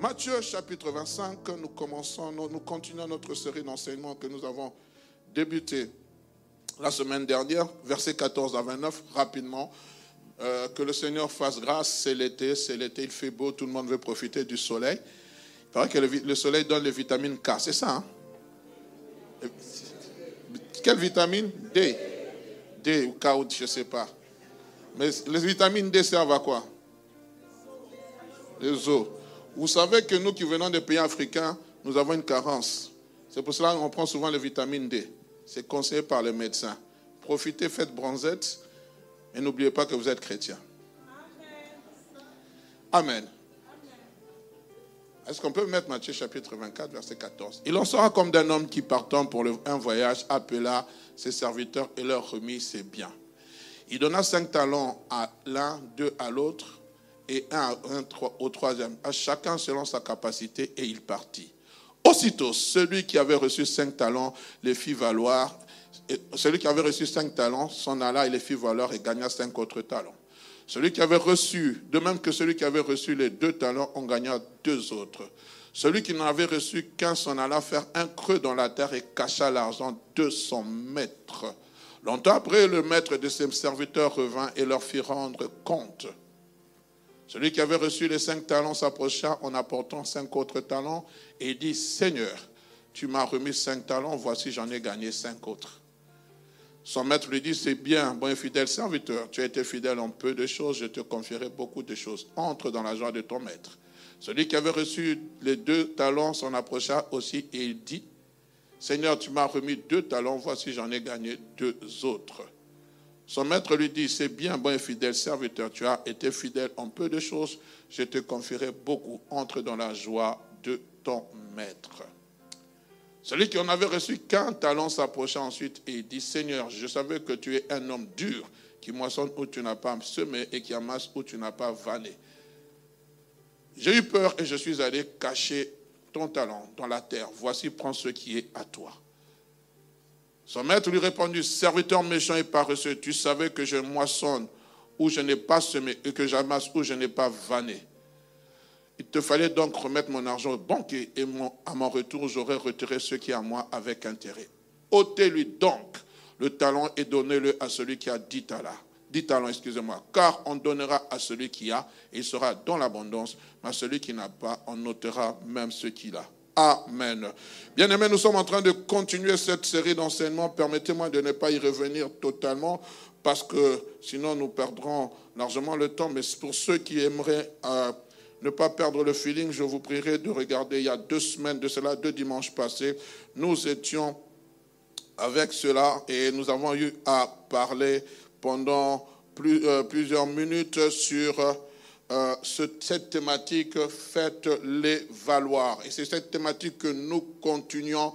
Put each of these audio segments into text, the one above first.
Matthieu chapitre 25, nous commençons, nous continuons notre série d'enseignements que nous avons débuté la semaine dernière, versets 14 à 29, rapidement. Euh, que le Seigneur fasse grâce, c'est l'été, c'est l'été, il fait beau, tout le monde veut profiter du soleil. Il paraît que le, soleil donne les vitamines K, c'est ça hein? Quelle vitamine D? D ou K, je ne sais pas. Mais les vitamines D servent à quoi? Les os. Vous savez que nous qui venons des pays africains, nous avons une carence. C'est pour cela qu'on prend souvent les vitamines D. C'est conseillé par les médecins. Profitez, faites bronzette et n'oubliez pas que vous êtes chrétien. Amen. Est-ce qu'on peut mettre Matthieu chapitre 24, verset 14 Il en sera comme d'un homme qui partant pour un voyage appela ses serviteurs et leur remit ses biens. Il donna cinq talents à l'un, deux à l'autre et un, au troisième, à chacun selon sa capacité, et il partit. Aussitôt, celui qui avait reçu cinq talents les fit valoir. celui qui avait reçu cinq talents s'en alla et les fit valoir et gagna cinq autres talents. Celui qui avait reçu, de même que celui qui avait reçu les deux talents, en gagna deux autres. Celui qui n'en avait reçu qu'un s'en alla faire un creux dans la terre et cacha l'argent de son maître. Longtemps après, le maître de ses serviteurs revint et leur fit rendre compte. Celui qui avait reçu les cinq talents s'approcha en apportant cinq autres talents et dit, Seigneur, tu m'as remis cinq talents, voici j'en ai gagné cinq autres. Son maître lui dit, c'est bien, bon et fidèle serviteur, tu as été fidèle en peu de choses, je te confierai beaucoup de choses. Entre dans la joie de ton maître. Celui qui avait reçu les deux talents s'en approcha aussi et il dit, Seigneur, tu m'as remis deux talents, voici j'en ai gagné deux autres. Son maître lui dit, c'est bien, bon et fidèle serviteur, tu as été fidèle en peu de choses, je te confierai beaucoup. Entre dans la joie de ton maître. Celui qui en avait reçu qu'un talent s'approcha ensuite et dit, Seigneur, je savais que tu es un homme dur, qui moissonne où tu n'as pas semé et qui amasse où tu n'as pas vanné. J'ai eu peur et je suis allé cacher ton talent dans la terre. Voici, prends ce qui est à toi. Son maître lui répondit, serviteur méchant et paresseux, tu savais que je moissonne où je n'ai pas semé et que j'amasse où je n'ai pas vanné. Il te fallait donc remettre mon argent au banquier et à mon retour, j'aurais retiré ce qui est à moi avec intérêt. ôtez-lui donc le talent et donnez-le à celui qui a dix talents. Dix talents, excusez-moi. Car on donnera à celui qui a et il sera dans l'abondance, mais à celui qui n'a pas, on notera même ce qu'il a. Amen. Bien aimé, nous sommes en train de continuer cette série d'enseignements. Permettez-moi de ne pas y revenir totalement parce que sinon nous perdrons largement le temps. Mais pour ceux qui aimeraient euh, ne pas perdre le feeling, je vous prierai de regarder il y a deux semaines de cela, deux dimanches passés, nous étions avec cela et nous avons eu à parler pendant euh, plusieurs minutes sur euh, cette thématique, faites-les valoir. Et c'est cette thématique que nous continuons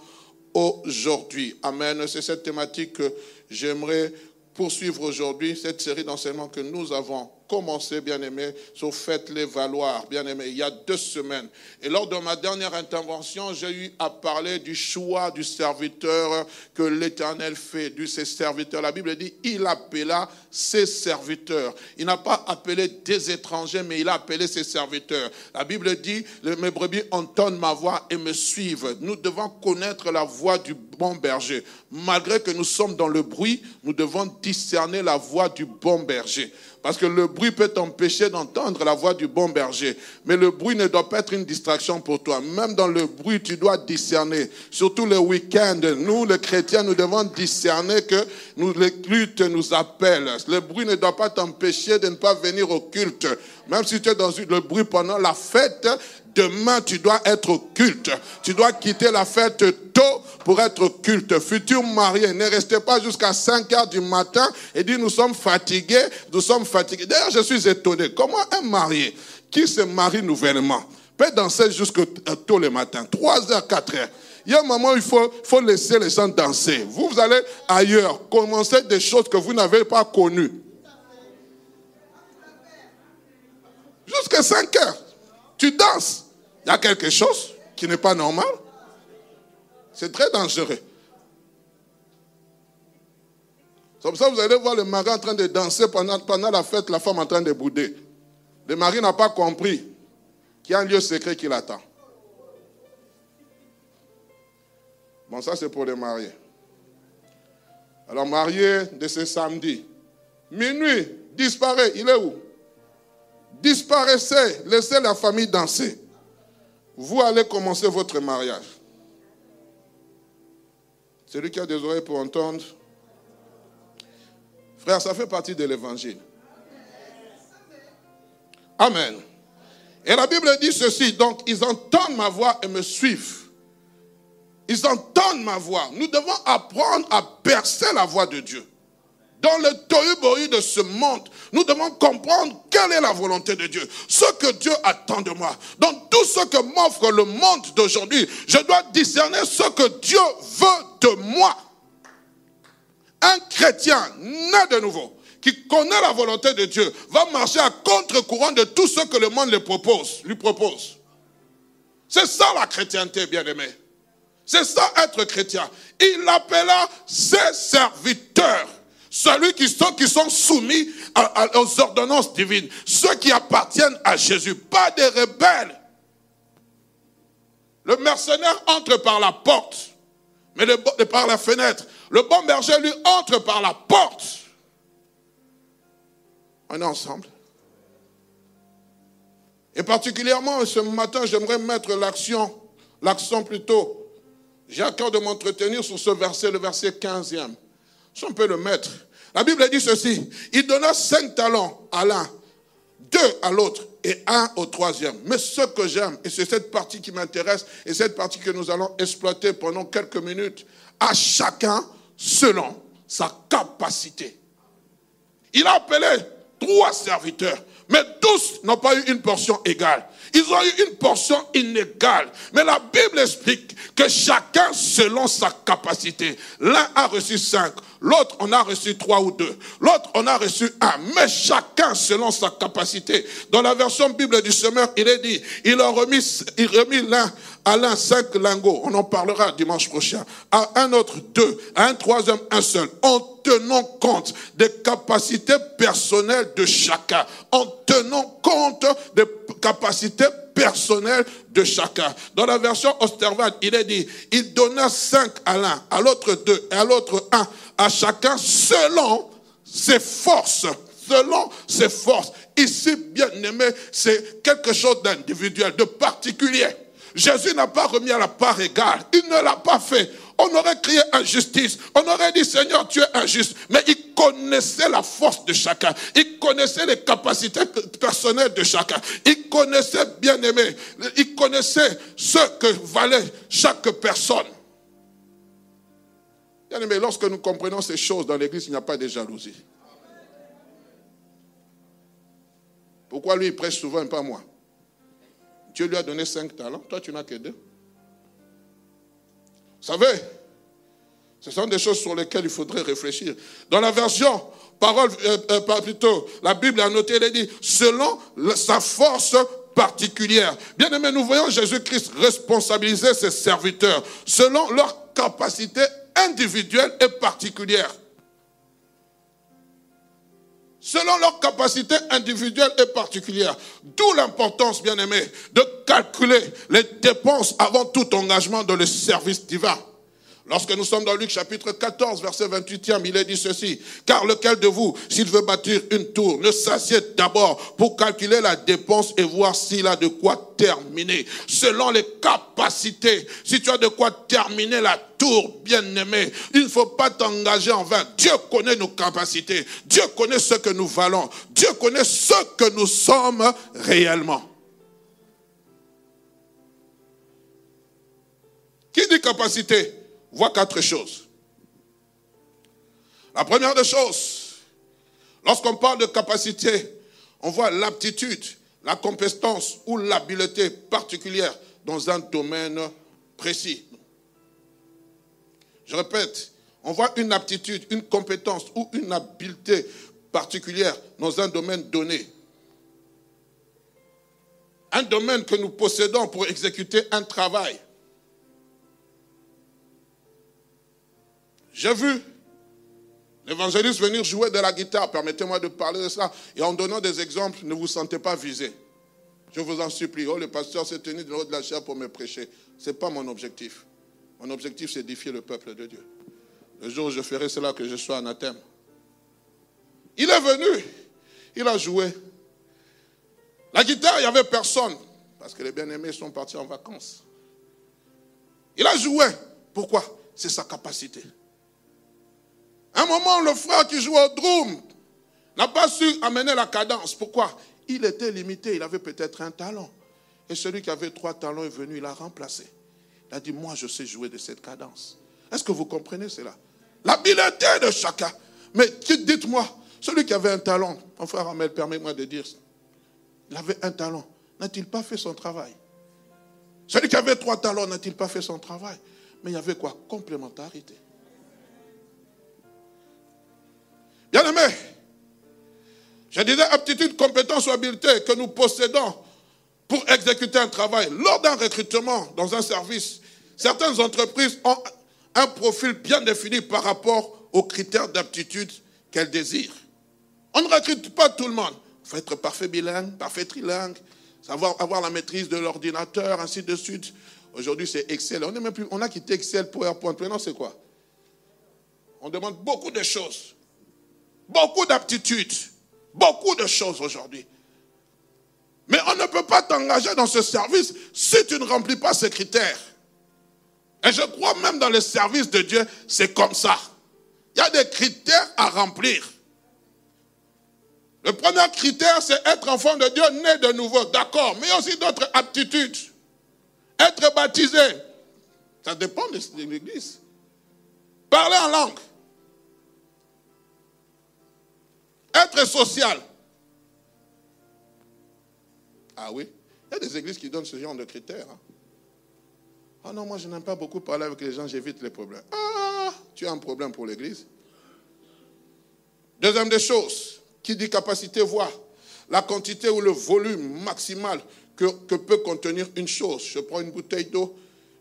aujourd'hui. Amen. C'est cette thématique que j'aimerais poursuivre aujourd'hui, cette série d'enseignements que nous avons commencé, bien aimé, sur Faites-les valoir, bien aimé, il y a deux semaines. Et lors de ma dernière intervention, j'ai eu à parler du choix du serviteur que l'Éternel fait, de ses serviteurs. La Bible dit, il appela ses serviteurs. Il n'a pas appelé des étrangers, mais il a appelé ses serviteurs. La Bible dit, mes brebis entendent ma voix et me suivent. Nous devons connaître la voix du bon berger. Malgré que nous sommes dans le bruit, nous devons discerner la voix du bon berger. Parce que le bruit peut t'empêcher d'entendre la voix du bon berger. Mais le bruit ne doit pas être une distraction pour toi. Même dans le bruit, tu dois discerner. Surtout le week-end, nous, les chrétiens, nous devons discerner que nous, les cultes nous appellent. Le bruit ne doit pas t'empêcher de ne pas venir au culte. Même si tu es dans le bruit pendant la fête, Demain, tu dois être culte. Tu dois quitter la fête tôt pour être culte. Futur marié, ne restez pas jusqu'à 5 heures du matin et dit nous sommes fatigués, nous sommes fatigués. D'ailleurs, je suis étonné. Comment un marié qui se marie nouvellement peut danser jusqu'à tôt le matin, 3 heures, 4 heures. Il y a un moment où il faut, faut laisser les gens danser. Vous, vous allez ailleurs, commencer des choses que vous n'avez pas connues. Jusqu'à 5 heures, tu danses. Il y a quelque chose qui n'est pas normal. C'est très dangereux. C'est comme ça vous allez voir le mari en train de danser pendant, pendant la fête, la femme en train de bouder. Le mari n'a pas compris qu'il y a un lieu secret qui l'attend. Bon, ça c'est pour les mariés. Alors, marié de ce samedi, minuit, disparaît. Il est où? Disparaissez, laissez la famille danser. Vous allez commencer votre mariage. Celui qui a des oreilles pour entendre. Frère, ça fait partie de l'évangile. Amen. Et la Bible dit ceci, donc ils entendent ma voix et me suivent. Ils entendent ma voix. Nous devons apprendre à percer la voix de Dieu. Dans le tohu de ce monde, nous devons comprendre quelle est la volonté de Dieu, ce que Dieu attend de moi. Dans tout ce que m'offre le monde d'aujourd'hui, je dois discerner ce que Dieu veut de moi. Un chrétien né de nouveau, qui connaît la volonté de Dieu, va marcher à contre-courant de tout ce que le monde lui propose. Lui propose. C'est ça la chrétienté, bien-aimé. C'est ça être chrétien. Il appela ses serviteurs. Celui qui sont, qui sont soumis aux ordonnances divines. Ceux qui appartiennent à Jésus. Pas des rebelles. Le mercenaire entre par la porte. Mais par la fenêtre. Le bon berger, lui, entre par la porte. On est ensemble. Et particulièrement ce matin, j'aimerais mettre l'action, l'accent plutôt j'ai à de m'entretenir sur ce verset, le verset 15e. Si on peut le mettre. La Bible dit ceci. Il donna cinq talents à l'un, deux à l'autre et un au troisième. Mais ce que j'aime, et c'est cette partie qui m'intéresse, et cette partie que nous allons exploiter pendant quelques minutes, à chacun selon sa capacité. Il a appelé trois serviteurs, mais tous n'ont pas eu une portion égale. Ils ont eu une portion inégale. Mais la Bible explique que chacun selon sa capacité. L'un a reçu cinq, l'autre en a reçu trois ou deux, l'autre en a reçu un. Mais chacun selon sa capacité. Dans la version Bible du semeur, il est dit, il a remis, il l'un à l'un cinq lingots, on en parlera dimanche prochain, à un autre deux, à un troisième un seul, tenant compte des capacités personnelles de chacun, en tenant compte des capacités personnelles de chacun. Dans la version Osterwald, il est dit, il donna cinq à l'un, à l'autre deux, et à l'autre un, à chacun selon ses forces selon ses forces. Ici, bien aimé, c'est quelque chose d'individuel, de particulier. Jésus n'a pas remis à la part égale. Il ne l'a pas fait. On aurait crié injustice. On aurait dit, Seigneur, tu es injuste. Mais il connaissait la force de chacun. Il connaissait les capacités personnelles de chacun. Il connaissait, bien aimé, il connaissait ce que valait chaque personne. Bien aimé, lorsque nous comprenons ces choses dans l'église, il n'y a pas de jalousie. Pourquoi lui, il prêche souvent et pas moi? Dieu lui a donné cinq talents, toi tu n'as que deux. Vous savez, ce sont des choses sur lesquelles il faudrait réfléchir. Dans la version, parole, euh, euh, plutôt, la Bible a noté, elle dit, selon sa force particulière. Bien aimé, nous voyons Jésus-Christ responsabiliser ses serviteurs selon leur capacité individuelle et particulière selon leurs capacités individuelles et particulières. D'où l'importance, bien aimé, de calculer les dépenses avant tout engagement dans le service divin. Lorsque nous sommes dans Luc chapitre 14, verset 28e, il est dit ceci. Car lequel de vous, s'il veut bâtir une tour, ne s'assied d'abord pour calculer la dépense et voir s'il a de quoi terminer. Selon les capacités, si tu as de quoi terminer la tour, bien-aimé, il ne faut pas t'engager en vain. Dieu connaît nos capacités. Dieu connaît ce que nous valons. Dieu connaît ce que nous sommes réellement. Qui dit capacité? Voit quatre choses. La première des choses, lorsqu'on parle de capacité, on voit l'aptitude, la compétence ou l'habileté particulière dans un domaine précis. Je répète, on voit une aptitude, une compétence ou une habileté particulière dans un domaine donné. Un domaine que nous possédons pour exécuter un travail. J'ai vu l'évangéliste venir jouer de la guitare. Permettez-moi de parler de ça. Et en donnant des exemples, ne vous sentez pas visé. Je vous en supplie. Oh, le pasteur s'est tenu de l'autre de la chair pour me prêcher. Ce n'est pas mon objectif. Mon objectif, c'est d'édifier le peuple de Dieu. Le jour où je ferai cela, que je sois anathème. Il est venu. Il a joué. La guitare, il n'y avait personne. Parce que les bien-aimés sont partis en vacances. Il a joué. Pourquoi? C'est sa capacité. Un moment, le frère qui jouait au drum n'a pas su amener la cadence. Pourquoi? Il était limité. Il avait peut-être un talent. Et celui qui avait trois talents est venu, il l'a remplacé. Il a dit, moi, je sais jouer de cette cadence. Est-ce que vous comprenez cela? L'habileté de chacun. Mais dites-moi, celui qui avait un talent, mon frère Amel, permets-moi de dire, il avait un talent. N'a-t-il pas fait son travail? Celui qui avait trois talents, n'a-t-il pas fait son travail? Mais il y avait quoi? Complémentarité. Bien aimé, je disais aptitude, compétence ou habileté que nous possédons pour exécuter un travail. Lors d'un recrutement dans un service, certaines entreprises ont un profil bien défini par rapport aux critères d'aptitude qu'elles désirent. On ne recrute pas tout le monde. Il faut être parfait bilingue, parfait trilingue, savoir avoir la maîtrise de l'ordinateur, ainsi de suite. Aujourd'hui, c'est Excel. On, même plus, on a quitté Excel, PowerPoint. Maintenant, c'est quoi? On demande beaucoup de choses. Beaucoup d'aptitudes. Beaucoup de choses aujourd'hui. Mais on ne peut pas t'engager dans ce service si tu ne remplis pas ces critères. Et je crois même dans le service de Dieu, c'est comme ça. Il y a des critères à remplir. Le premier critère, c'est être enfant de Dieu, né de nouveau. D'accord. Mais aussi d'autres aptitudes. Être baptisé. Ça dépend de l'église. Parler en langue. Être social. Ah oui. Il y a des églises qui donnent ce genre de critères. Hein. Ah non, moi je n'aime pas beaucoup parler avec les gens, j'évite les problèmes. Ah, tu as un problème pour l'église. Deuxième des choses, qui dit capacité voit la quantité ou le volume maximal que, peut contenir une chose. Je prends une bouteille d'eau,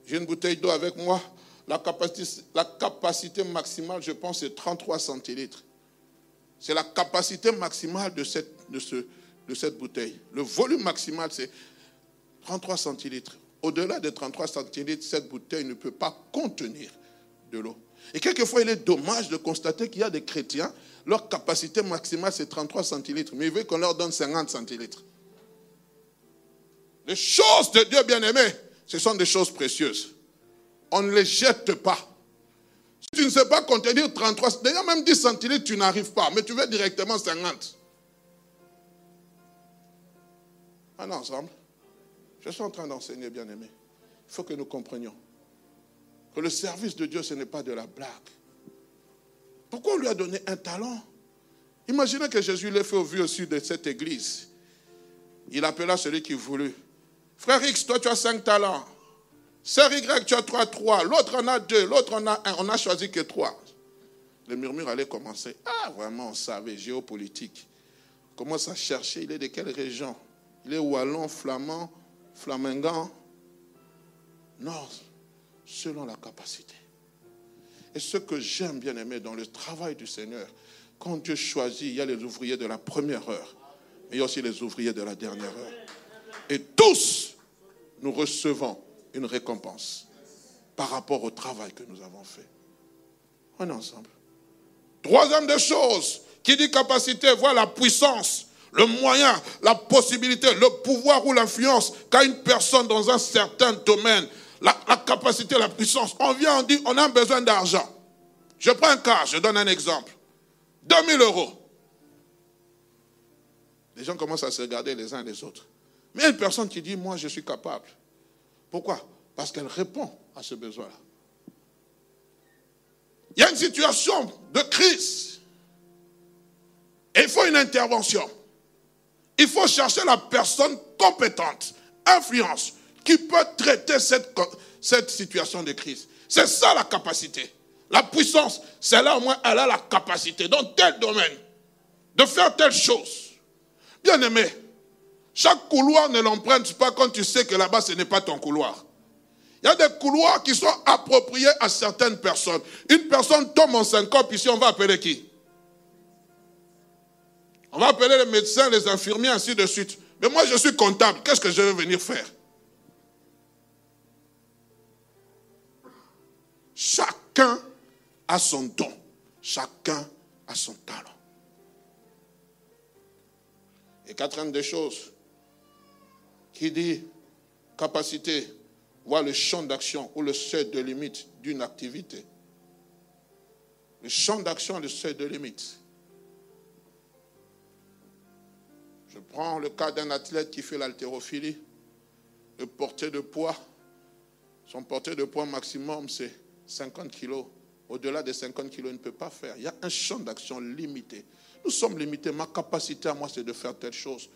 j'ai une bouteille d'eau avec moi. La capacité, maximale, je pense, c'est 33 centilitres. C'est la capacité maximale de cette, bouteille. Le volume maximal, c'est 33 centilitres. Au-delà de 33 centilitres, cette bouteille ne peut pas contenir de l'eau. Et quelquefois, il est dommage de constater qu'il y a des chrétiens, leur capacité maximale, c'est 33 centilitres, mais ils veulent qu'on leur donne 50 centilitres. Les choses de Dieu bien-aimé, ce sont des choses précieuses. On ne les jette pas. Si tu ne sais pas contenir 33, déjà même 10 centilitres, tu n'arrives pas, mais tu veux directement 50. On ensemble. Je suis en train d'enseigner, bien-aimé. Il faut que nous comprenions que le service de Dieu, ce n'est pas de la blague. Pourquoi on lui a donné un talent? Imaginez que Jésus l'ait fait au vu aussi de cette église. Il appela celui qui voulut. Frère X, toi tu as cinq talents. Sœur Y, tu as trois, trois. L'autre en a deux, l'autre en a un. On n'a choisi que trois. Le murmure allait commencer. Ah, vraiment, on savait, géopolitique. commence à chercher, il est de quelle région? Il est wallon, flamand, flamingant Non, selon la capacité. Et ce que j'aime bien aimer dans le travail du Seigneur, quand Dieu choisit, il y a les ouvriers de la première heure, mais il y a aussi les ouvriers de la dernière heure. Et tous, nous recevons une récompense par rapport au travail que nous avons fait. On est ensemble. Troisième des choses, qui dit capacité, voit la puissance, le moyen, la possibilité, le pouvoir ou l'influence qu'a une personne dans un certain domaine, la, capacité, la puissance. On vient, on dit, on a besoin d'argent. Je prends un cas, je donne un exemple. 2000 euros. Les gens commencent à se regarder les uns les autres. Mais une personne qui dit, moi, je suis capable. Pourquoi? Parce qu'elle répond à ce besoin-là. Il y a une situation de crise. Et il faut une intervention. Il faut chercher la personne compétente, influence, qui peut traiter cette, situation de crise. C'est ça la capacité. La puissance, c'est là au moins, elle a la capacité dans tel domaine de faire telle chose. Bien aimé, chaque couloir ne l'emprunte pas quand tu sais que là-bas, ce n'est pas ton couloir. Il y a des couloirs qui sont appropriés à certaines personnes. Une personne tombe en syncope, ici, on va appeler qui? On va appeler les médecins, les infirmiers, ainsi de suite. Mais moi, je suis comptable. Qu'est-ce que je vais venir faire? Chacun a son don. Chacun a son talent. Et quatrième des choses, qui dit capacité, voit le champ d'action ou le seuil de limite d'une activité. Le champ d'action, le seuil de limite. Je prends le cas d'un athlète qui fait l'haltérophilie. Le portée de poids, son portée de poids maximum, c'est 50 kilos. Au-delà des 50 kilos, il ne peut pas faire. Il y a un champ d'action limité. Nous sommes limités. Ma capacité à moi, c'est de faire telle chose.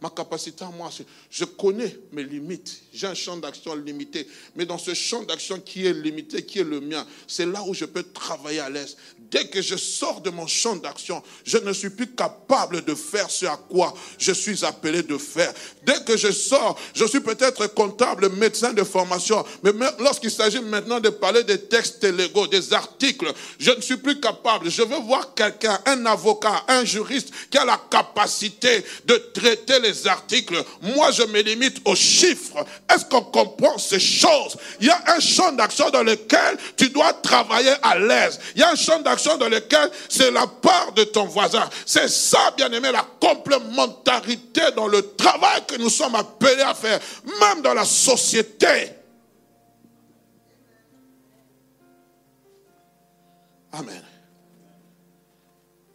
Ma capacité à moi, je connais mes limites. J'ai un champ d'action limité. Mais dans ce champ d'action qui est limité, qui est le mien, c'est là où je peux travailler à l'aise. Dès que je sors de mon champ d'action, je ne suis plus capable de faire ce à quoi je suis appelé de faire. Dès que je sors, je suis peut-être comptable, médecin de formation. Mais lorsqu'il s'agit maintenant de parler des textes légaux, des articles, je ne suis plus capable. Je veux voir quelqu'un, un avocat, un juriste qui a la capacité de traiter les articles. Moi, je me limite aux chiffres. Est-ce qu'on comprend ces choses? Il y a un champ d'action dans lequel tu dois travailler à l'aise. Il y a un champ d'action dans lequel c'est la part de ton voisin. C'est ça, bien aimé, la complémentarité dans le travail que nous sommes appelés à faire, même dans la société. Amen.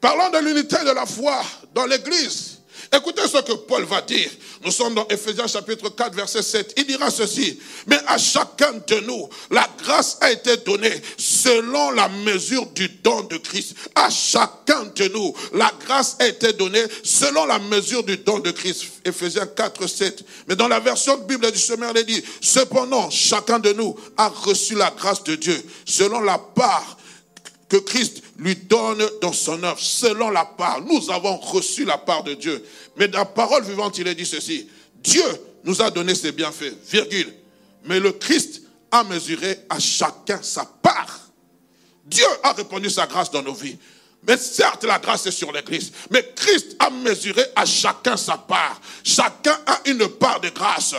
Parlons de l'unité de la foi dans l'Église. Écoutez ce que Paul va dire. Nous sommes dans Ephésiens chapitre 4, verset 7. Il dira ceci. Mais à chacun de nous, la grâce a été donnée selon la mesure du don de Christ. À chacun de nous, la grâce a été donnée selon la mesure du don de Christ. Ephésiens 4, 7. Mais dans la version de Bible du Semeur, il dit, cependant, chacun de nous a reçu la grâce de Dieu selon la part que Christ lui donne dans son œuvre, selon la part. Nous avons reçu la part de Dieu. Mais dans la parole vivante, il est dit ceci. Dieu nous a donné ses bienfaits, virgule. Mais le Christ a mesuré à chacun sa part. Dieu a répondu sa grâce dans nos vies. Mais certes, la grâce est sur l'Église. Mais Christ a mesuré à chacun sa part. Chacun a une part de grâce.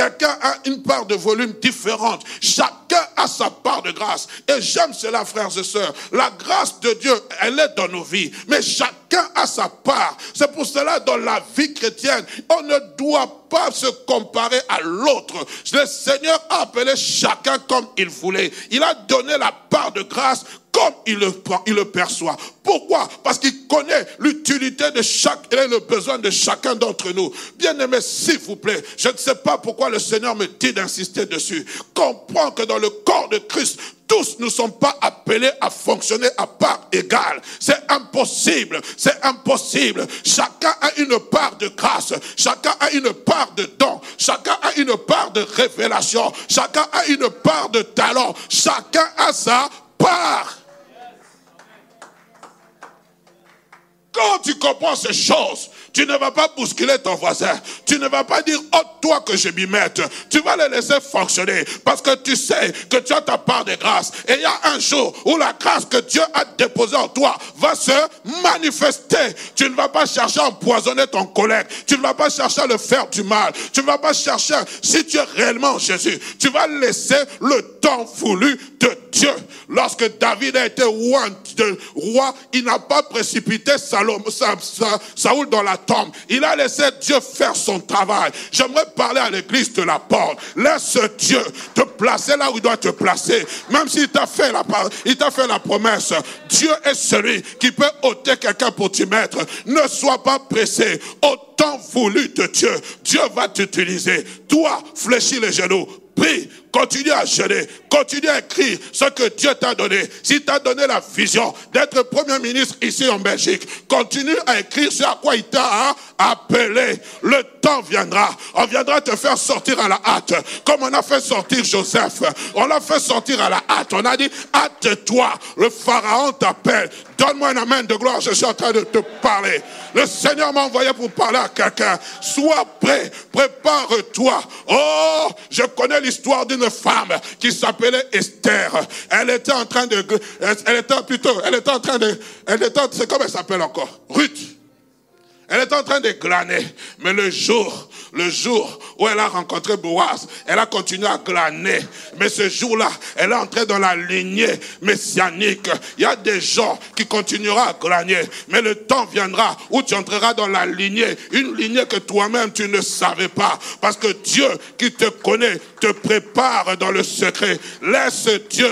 Quelqu'un a une part de volume différente. Chacun a sa part de grâce. Et j'aime cela, frères et sœurs. La grâce de Dieu, elle est dans nos vies. Mais chacun a sa part. C'est pour cela, dans la vie chrétienne, on ne doit pas se comparer à l'autre. Le Seigneur a appelé chacun comme il voulait. Il a donné la part de grâce comme il le, il le perçoit. Pourquoi? Parce qu'il connaît l'utilité de chaque et le besoin de chacun d'entre nous. Bien aimé, s'il vous plaît, je ne sais pas pourquoi le Seigneur me dit d'insister dessus. Comprends que dans le corps de Christ, tous ne sont pas appelés à fonctionner à part égale. C'est impossible. C'est impossible. Chacun a une part de grâce. Chacun a une part de don. Chacun a une part de révélation. Chacun a une part de talent. Chacun a sa part. Quand tu comprends ces choses, tu ne vas pas bousculer ton voisin. Tu ne vas pas dire, oh toi que je m'y mette. Tu vas le laisser fonctionner parce que tu sais que tu as ta part de grâce. Et il y a un jour où la grâce que Dieu a déposée en toi va se manifester. Tu ne vas pas chercher à empoisonner ton collègue. Tu ne vas pas chercher à le faire du mal. Tu ne vas pas chercher, si tu es réellement Jésus, tu vas laisser le temps voulu de Dieu. Lorsque David a été roi, il n'a pas précipité Saoul dans la tombe. Il a laissé Dieu faire son travail. J'aimerais parler à l'église de la porte. Laisse Dieu te placer là où il doit te placer. Même s'il t'a fait t'a fait la promesse. Dieu est celui qui peut ôter quelqu'un pour t'y mettre. Ne sois pas pressé. Au temps voulu de Dieu, Dieu va t'utiliser. Toi, fléchis les genoux prie, continue à jeûner, continue à écrire ce que Dieu t'a donné. S'il t'a donné la vision d'être Premier ministre ici en Belgique, continue à écrire ce à quoi il t'a appelé. Le temps viendra. On viendra te faire sortir à la hâte. Comme on a fait sortir Joseph. On l'a fait sortir à la hâte. On a dit, hâte-toi. Le Pharaon t'appelle. Donne-moi un amen de gloire. Je suis en train de te parler. Le Seigneur m'a envoyé pour parler à quelqu'un. Sois prêt. Prépare-toi. Oh, je connais l'histoire d'une femme qui s'appelait Esther. Elle était en train de, elle était plutôt, elle était en train de, elle était, c'est comment elle s'appelle encore? Ruth. Elle est en train de glaner. Mais le jour, le jour où elle a rencontré Boaz, elle a continué à glaner. Mais ce jour-là, elle est entrée dans la lignée messianique. Il y a des gens qui continueront à glaner. Mais le temps viendra où tu entreras dans la lignée. Une lignée que toi-même tu ne savais pas. Parce que Dieu qui te connaît te prépare dans le secret. Laisse Dieu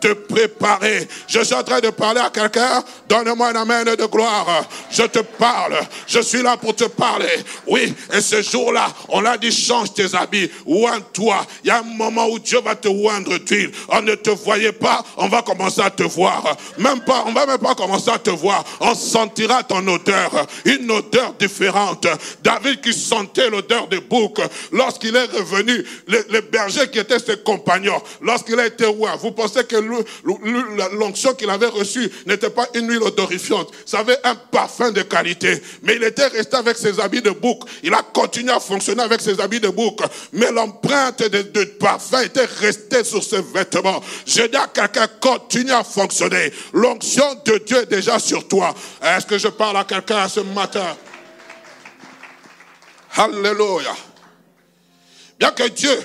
te préparer. Je suis en train de parler à quelqu'un. Donne-moi un amen de gloire. Je te parle. Je suis là pour te parler. Oui, et ce jour-là, on a dit change tes habits, oins-toi. Il y a un moment où Dieu va te oindre d'huile. On ne te voyait pas, on va commencer à te voir. Même pas, on va même pas commencer à te voir. On sentira ton odeur, une odeur différente. David qui sentait l'odeur des boucs, lorsqu'il est revenu, les, bergers qui étaient ses compagnons, lorsqu'il a été roi, vous pensez que l'onction qu'il avait reçue n'était pas une huile odorifiante, ça avait un parfum de qualité, mais il était resté avec ses habits de bouc. Il a continué à fonctionner avec ses habits de. Mais l'empreinte de, parfum était restée sur ses vêtements. Je dis à quelqu'un, continue à fonctionner. L'onction de Dieu est déjà sur toi. Est-ce que je parle à quelqu'un ce matin? Alléluia. Bien que Dieu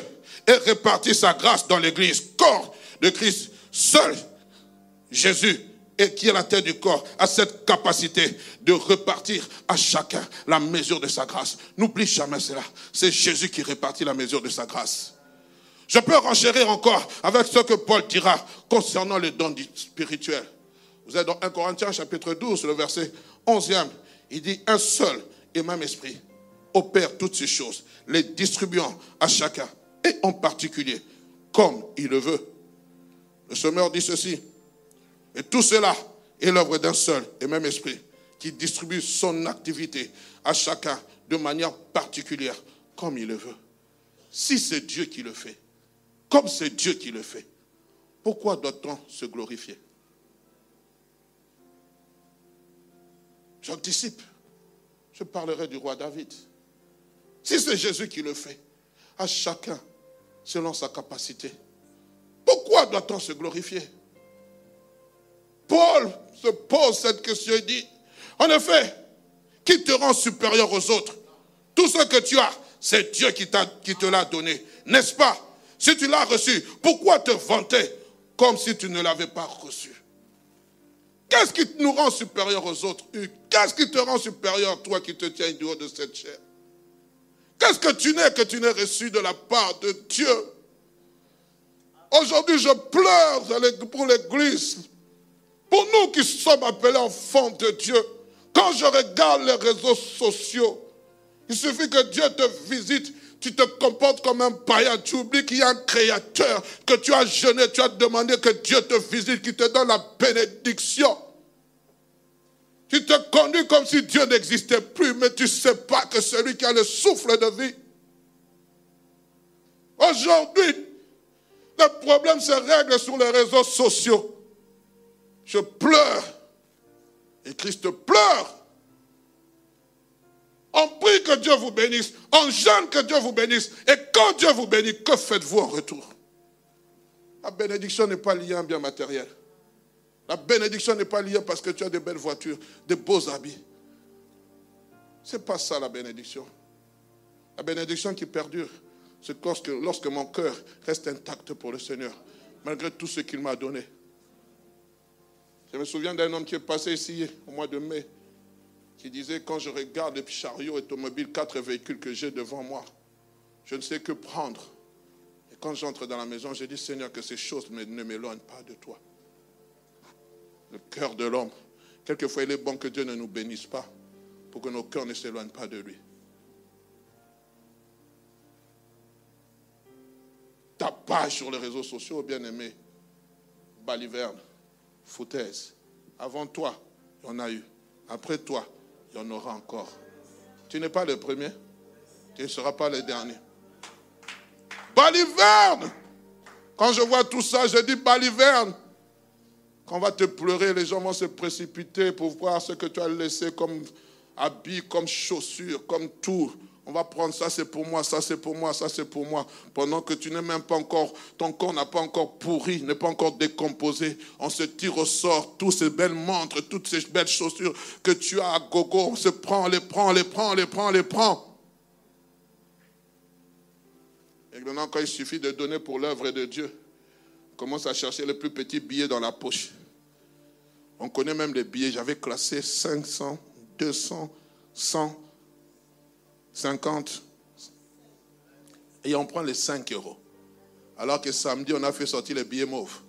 ait réparti sa grâce dans l'église, corps de Christ, seul Jésus et qui est la tête du corps, a cette capacité de repartir à chacun la mesure de sa grâce. N'oublie jamais cela. C'est Jésus qui répartit la mesure de sa grâce. Je peux renchérir encore avec ce que Paul dira concernant les dons spirituels. Vous êtes dans 1 Corinthiens chapitre 12, le verset 11e. Il dit un seul et même esprit opère toutes ces choses, les distribuant à chacun et en particulier comme il le veut. Le semeur dit ceci, et tout cela est l'œuvre d'un seul et même esprit qui distribue son activité à chacun de manière particulière, comme il le veut. Si c'est Dieu qui le fait, comme c'est Dieu qui le fait, pourquoi doit-on se glorifier? J'anticipe. Je parlerai du roi David. Si c'est Jésus qui le fait, à chacun selon sa capacité, pourquoi doit-on se glorifier? Paul se pose cette question et dit, en effet, qui te rend supérieur aux autres? Tout ce que tu as, c'est Dieu qui, qui te l'a donné, n'est-ce pas? Si tu l'as reçu, pourquoi te vanter comme si tu ne l'avais pas reçu? Qu'est-ce qui nous rend supérieur aux autres Qu'est-ce qui te rend supérieur, toi qui te tiens du haut de cette chair? Qu'est-ce que tu n'es que tu n'es reçu de la part de Dieu? Aujourd'hui, je pleure pour l'église pour nous qui sommes appelés enfants de Dieu, quand je regarde les réseaux sociaux, il suffit que Dieu te visite, tu te comportes comme un païen, tu oublies qu'il y a un créateur, que tu as jeûné, tu as demandé que Dieu te visite, qu'il te donne la bénédiction. Tu te conduis comme si Dieu n'existait plus, mais tu ne sais pas que celui qui a le souffle de vie. Aujourd'hui, le problème se règle sur les réseaux sociaux je pleure. Et Christ pleure. On prie que Dieu vous bénisse. On jeûne que Dieu vous bénisse. Et quand Dieu vous bénit, que faites-vous en retour? La bénédiction n'est pas liée à un bien matériel. La bénédiction n'est pas liée parce que tu as de belles voitures, de beaux habits. Ce n'est pas ça la bénédiction. La bénédiction qui perdure, c'est lorsque, lorsque mon cœur reste intact pour le Seigneur, malgré tout ce qu'il m'a donné. Je me souviens d'un homme qui est passé ici au mois de mai, qui disait, quand je regarde les chariots automobiles, quatre véhicules que j'ai devant moi, je ne sais que prendre. Et quand j'entre dans la maison, je dis, Seigneur, que ces choses ne m'éloignent pas de toi. Le cœur de l'homme. Quelquefois, il est bon que Dieu ne nous bénisse pas pour que nos cœurs ne s'éloignent pas de lui. Ta page sur les réseaux sociaux, bien aimé, Baliverne, foutaise. Avant toi, il y en a eu. Après toi, il y en aura encore. Tu n'es pas le premier. Tu ne seras pas le dernier. Baliverne. Quand je vois tout ça, je dis baliverne. Quand on va te pleurer, les gens vont se précipiter pour voir ce que tu as laissé comme habit, comme chaussures, comme tout. On va prendre ça, c'est pour moi, ça c'est pour moi, ça c'est pour moi. Pendant que tu n'es même pas encore, ton corps n'a pas encore pourri, n'est pas encore décomposé. On se tire au sort tous ces belles montres, toutes ces belles chaussures que tu as à gogo. On se prend, on les prend, on les prend, on les prend, on les prend. Et maintenant, quand il suffit de donner pour l'œuvre de Dieu, on commence à chercher les plus petits billets dans la poche. On connaît même les billets. J'avais classé 500, 200, 100. 50. Et on prend les 5 euros. Alors que samedi, on a fait sortir les billets mauves.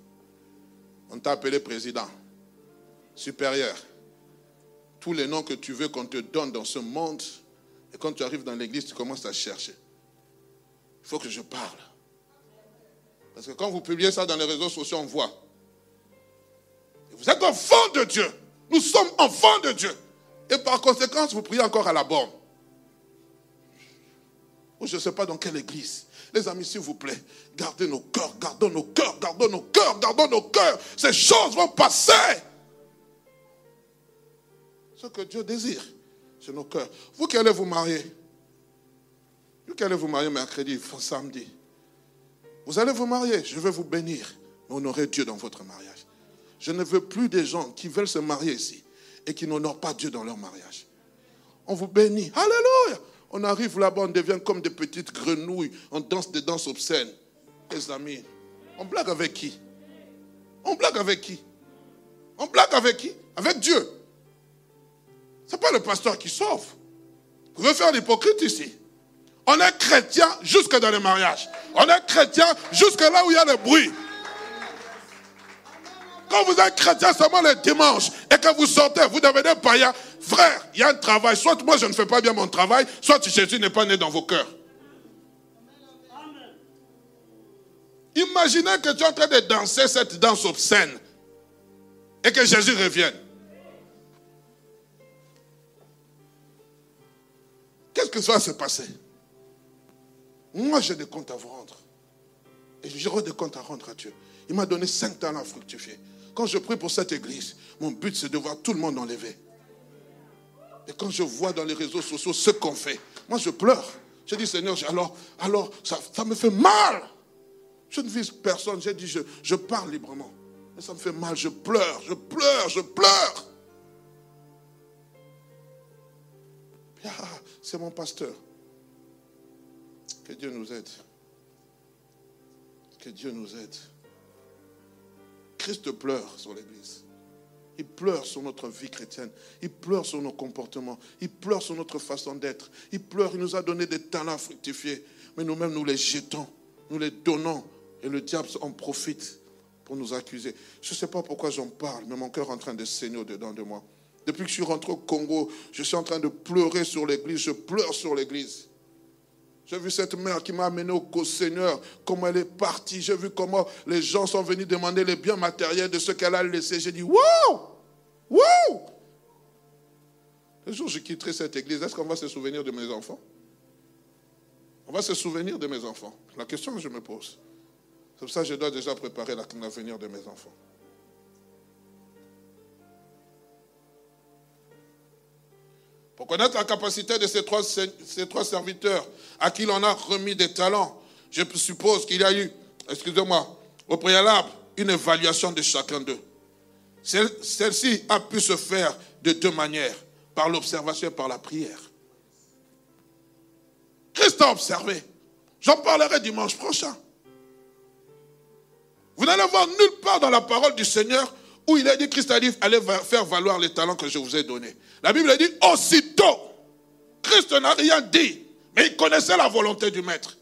On t'a appelé président, supérieur. Tous les noms que tu veux qu'on te donne dans ce monde. Et quand tu arrives dans l'église, tu commences à chercher. Il faut que je parle. Parce que quand vous publiez ça dans les réseaux sociaux, on voit. Vous êtes enfants de Dieu. Nous sommes enfants de Dieu. Et par conséquent, vous priez encore à la borne. Ou je ne sais pas dans quelle église. Les amis, s'il vous plaît, gardez nos cœurs, gardons nos cœurs, gardons nos cœurs, gardons nos cœurs. Ces choses vont passer. Ce que Dieu désire, c'est nos cœurs. Vous qui allez vous marier, vous qui allez vous marier mercredi, samedi, vous allez vous marier, je vais vous bénir, honorer Dieu dans votre mariage. Je ne veux plus des gens qui veulent se marier ici et qui n'honorent pas Dieu dans leur mariage. On vous bénit. Alléluia. On arrive là-bas, on devient comme des petites grenouilles. On danse des danses obscènes. Les amis, on blague avec qui? On blague avec qui? On blague avec qui? Avec Dieu. Ce n'est pas le pasteur qui sauve. Vous pouvez faire l'hypocrite ici. On est chrétien jusque dans les mariages. On est chrétien jusque là où il y a le bruit. Quand vous êtes chrétien seulement les dimanches et que vous sortez, vous devenez païen, frère, il y a un travail. Soit moi je ne fais pas bien mon travail, soit Jésus n'est pas né dans vos cœurs. Imaginez que tu es en train de danser cette danse obscène et que Jésus revienne. Qu'est-ce que ça va se passer? Moi, j'ai des comptes à vous rendre. Et j'aurai des comptes à rendre à Dieu. Il m'a donné cinq talents à fructifier. Quand je prie pour cette église, mon but c'est de voir tout le monde enlevé. Et quand je vois dans les réseaux sociaux ce qu'on fait, moi je pleure. Je dis Seigneur, alors, alors ça, me fait mal. Je ne vise personne, j'ai dit je, je parle librement. Mais ça me fait mal, je pleure, je pleure, je pleure. Ah, c'est mon pasteur. Que Dieu nous aide. Que Dieu nous aide. Christ pleure sur l'Église. Il pleure sur notre vie chrétienne. Il pleure sur nos comportements. Il pleure sur notre façon d'être. Il pleure. Il nous a donné des talents fructifiés. Mais nous-mêmes, nous les jetons. Nous les donnons. Et le diable en profite pour nous accuser. Je ne sais pas pourquoi j'en parle, mais mon cœur est en train de saigner au-dedans de moi. Depuis que je suis rentré au Congo, je suis en train de pleurer sur l'Église. Je pleure sur l'Église. J'ai vu cette mère qui m'a amené au Seigneur, comment elle est partie. J'ai vu comment les gens sont venus demander les biens matériels de ce qu'elle a laissé. J'ai dit, wow! Wow! Le jour où je quitterai cette église, est-ce qu'on va se souvenir de mes enfants? On va se souvenir de mes enfants. La question que je me pose. C'est pour ça je dois déjà préparer l'avenir de mes enfants. Pour connaître la capacité de ces trois, serviteurs à qui l'on a remis des talents, je suppose qu'il y a eu, excusez-moi, au préalable, une évaluation de chacun d'eux. Celle-ci a pu se faire de deux manières, par l'observation et par la prière. Christ a observé. J'en parlerai dimanche prochain. Vous n'allez voir nulle part dans la parole du Seigneur où il a dit, Christ a dit, allez faire valoir les talents que je vous ai donnés. La Bible dit, aussitôt, Christ n'a rien dit, mais il connaissait la volonté du Maître.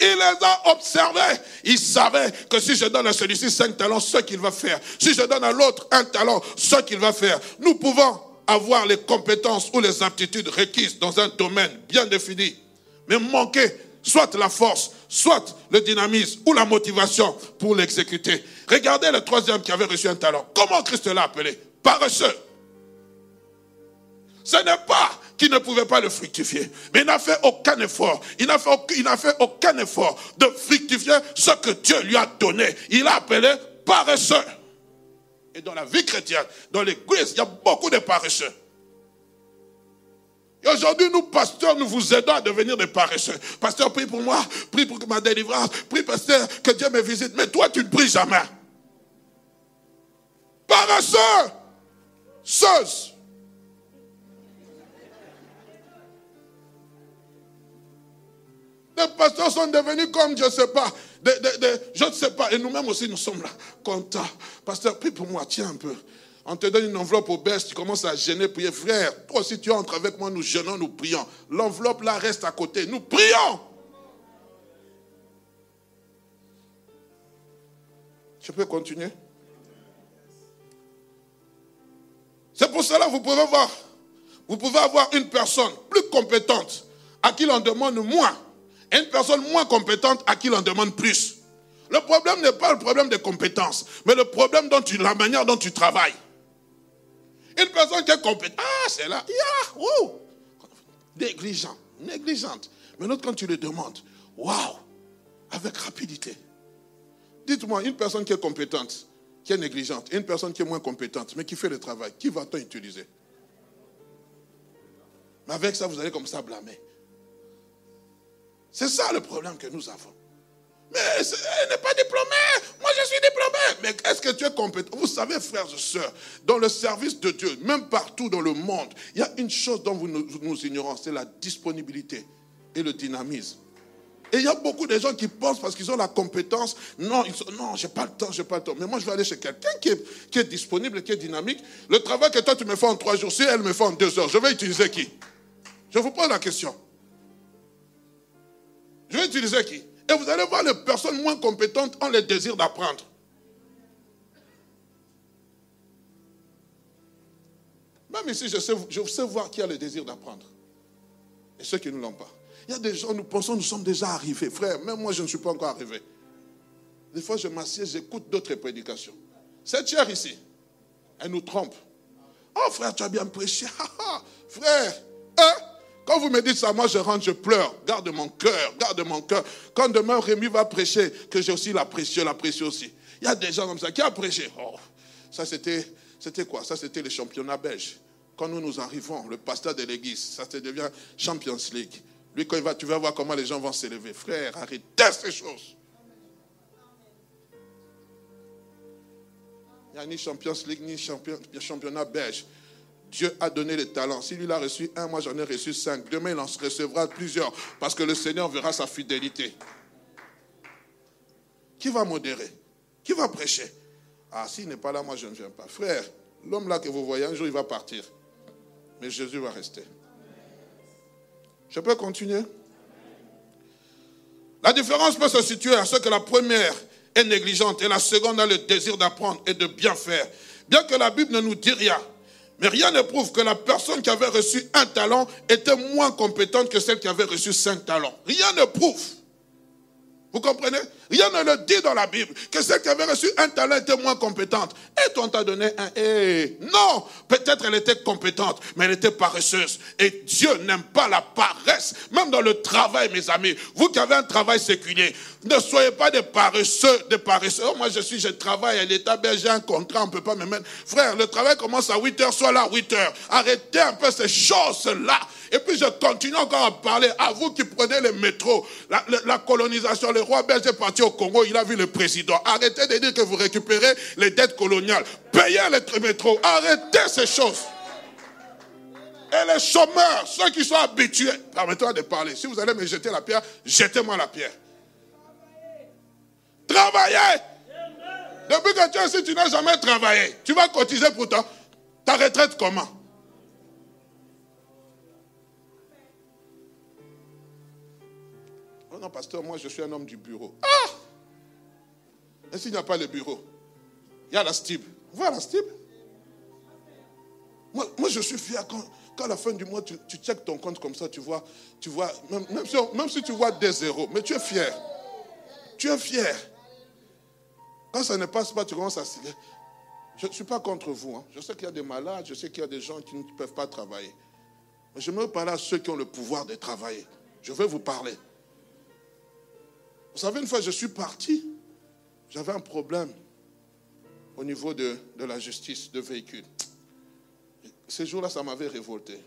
Il les a observés. Il savait que si je donne à celui-ci cinq talents, ce qu'il va faire. Si je donne à l'autre un talent, ce qu'il va faire. Nous pouvons avoir les compétences ou les aptitudes requises dans un domaine bien défini, mais manquer soit la force, soit le dynamisme ou la motivation pour l'exécuter. Regardez le troisième qui avait reçu un talent. Comment Christ l'a appelé? Paresseux. Ce n'est pas qui ne pouvait pas le fructifier. Mais il n'a fait aucun effort. Il n'a fait, il n'a fait aucun effort de fructifier ce que Dieu lui a donné. Il a appelé paresseux. Et dans la vie chrétienne, dans l'église, il y a beaucoup de paresseux. Et aujourd'hui, nous, pasteurs, nous vous aidons à devenir des paresseux. Pasteur, prie pour moi, prie pour ma délivrance, prie, pasteur, que Dieu me visite. Mais toi, tu ne pries jamais. Paresseux, seuse. Les pasteurs sont devenus comme, je ne sais pas, je ne sais pas. Et nous-mêmes aussi, nous sommes là, contents. Pasteur, prie pour moi, tiens un peu. On te donne une enveloppe au baisse, tu commences à gêner, prier. Frère, toi aussi tu entres avec moi, nous gênons, nous prions. L'enveloppe là reste à côté. Nous prions. Je peux continuer? C'est pour cela que vous pouvez voir, vous pouvez avoir une personne plus compétente à qui l'on demande moins et une personne moins compétente à qui l'on demande plus. Le problème n'est pas le problème des compétences, mais le problème dont tu, la manière dont tu travailles. Une personne qui est compétente, ah, c'est là, yeah, wow, négligent, négligente. Mais l'autre, quand tu le demandes, waouh, avec rapidité. Dites-moi, une personne qui est compétente, qui est négligente, une personne qui est moins compétente, mais qui fait le travail, qui va-t-on utiliser? Mais avec ça, vous allez comme ça blâmer. C'est ça le problème que nous avons. Mais elle n'est pas diplômée. Moi, je suis diplômé. Mais est-ce que tu es compétent? Vous savez, frères et sœurs, dans le service de Dieu, même partout dans le monde, il y a une chose dont vous nous, nous ignorons, c'est la disponibilité et le dynamisme. Et il y a beaucoup de gens qui pensent parce qu'ils ont la compétence, non, ils sont, non, j'ai pas le temps, j'ai pas le temps. Mais moi, je vais aller chez quelqu'un qui est, disponible, qui est dynamique. Le travail que toi, tu me fais en trois jours, si elle me fait en deux heures, je vais utiliser qui? Je vous pose la question. Je vais utiliser qui? Et vous allez voir les personnes moins compétentes ont le désir d'apprendre. Même ici, je je sais voir qui a le désir d'apprendre. Et ceux qui ne l'ont pas. Il y a des gens, nous pensons, nous sommes déjà arrivés. Frère, même moi, je ne suis pas encore arrivé. Des fois, je m'assieds, j'écoute d'autres prédications. Cette chair ici, elle nous trompe. Oh, frère, tu as bien prêché. frère, hein? Quand vous me dites ça, moi je rentre, je pleure. Garde mon cœur, garde mon cœur. Quand demain Rémi va prêcher, que j'ai aussi la pression, la pression aussi. Il y a des gens comme ça qui ont prêché? Oh, ça c'était, c'était quoi? Ça c'était le championnat belge. Quand nous nous arrivons, le pasteur de l'église, ça se devient Champions League. Lui, quand il va, tu vas voir comment les gens vont s'élever. Frère, arrêtez ces choses. Il n'y a ni Champions League, ni championnat belge. Dieu a donné les talents. Si lui a reçu un, moi j'en ai reçu cinq. Demain, il en recevra plusieurs. Parce que le Seigneur verra sa fidélité. Qui va modérer? Qui va prêcher? Ah, s'il n'est pas là, moi je ne viens pas. Frère, l'homme là que vous voyez, un jour il va partir. Mais Jésus va rester. Je peux continuer? La différence peut se situer à ce que la première est négligente et la seconde a le désir d'apprendre et de bien faire. Bien que la Bible ne nous dit rien, mais rien ne prouve que la personne qui avait reçu un talent était moins compétente que celle qui avait reçu cinq talents. Rien ne prouve. Vous comprenez? Rien ne le dit dans la Bible que celle qui avait reçu un talent était moins compétente. Et on t'a donné un. Eh, non, peut-être elle était compétente, mais elle était paresseuse. Et Dieu n'aime pas la paresse, même dans le travail, mes amis. Vous qui avez un travail séculier, ne soyez pas des paresseux, des paresseux. Oh, moi, je suis, je travaille à l'État, j'ai un contrat, on ne peut pas me mettre. Frère, le travail commence à 8 heures, soit là à 8 heures. Arrêtez un peu ces choses-là. Et puis je continue encore à parler à vous qui prenez le métro, la, colonisation. Le roi belge est parti au Congo, il a vu le président. Arrêtez de dire que vous récupérez les dettes coloniales. Payez le métro. Arrêtez ces choses. Et les chômeurs, ceux qui sont habitués, permettez-moi de parler. Si vous allez me jeter la pierre, jetez-moi la pierre. Travaillez. Depuis que tu es ici, tu n'as jamais travaillé. Tu vas cotiser pour ta, ta retraite comment? Non, pasteur, moi je suis un homme du bureau. Ah Et s'il n'y a pas le bureau Il y a la STIB. Voyez la STIB? Moi, moi, je suis fier quand, quand à la fin du mois, tu, tu checkes ton compte comme ça, tu vois, tu vois même, même, si, même si tu vois des zéros, mais tu es fier. Tu es fier. Quand ça ne passe pas, tu commences à... Je ne suis pas contre vous. Hein. Je sais qu'il y a des malades, je sais qu'il y a des gens qui ne peuvent pas travailler. Je me parler à ceux qui ont le pouvoir de travailler. Je vais vous parler. Vous savez, une fois, je suis parti. J'avais un problème au niveau de, de la justice de véhicules. Ces jours-là, ça m'avait révolté.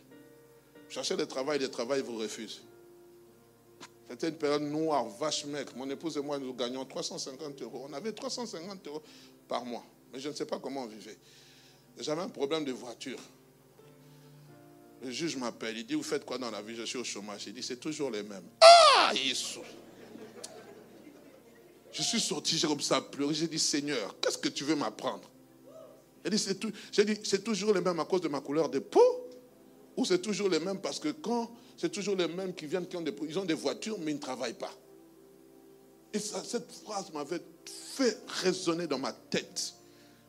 Je cherchais des travail, des travail, ils vous refusent. C'était une période noire, vache mec. Mon épouse et moi, nous gagnions 350 euros. On avait 350 euros par mois. Mais je ne sais pas comment on vivait. J'avais un problème de voiture. Le juge m'appelle, il dit, vous faites quoi dans la vie? Je suis au chômage. Il dit, c'est toujours les mêmes. Ah, Jésus Je suis sorti, j'ai comme ça pleuré. J'ai dit, Seigneur, qu'est-ce que tu veux m'apprendre? J'ai dit, c'est, toujours les mêmes à cause de ma couleur de peau? Ou c'est toujours les mêmes parce que quand c'est toujours les mêmes qui viennent, qui ont des, ils ont des voitures, mais ils ne travaillent pas? Et cette phrase m'avait fait résonner dans ma tête.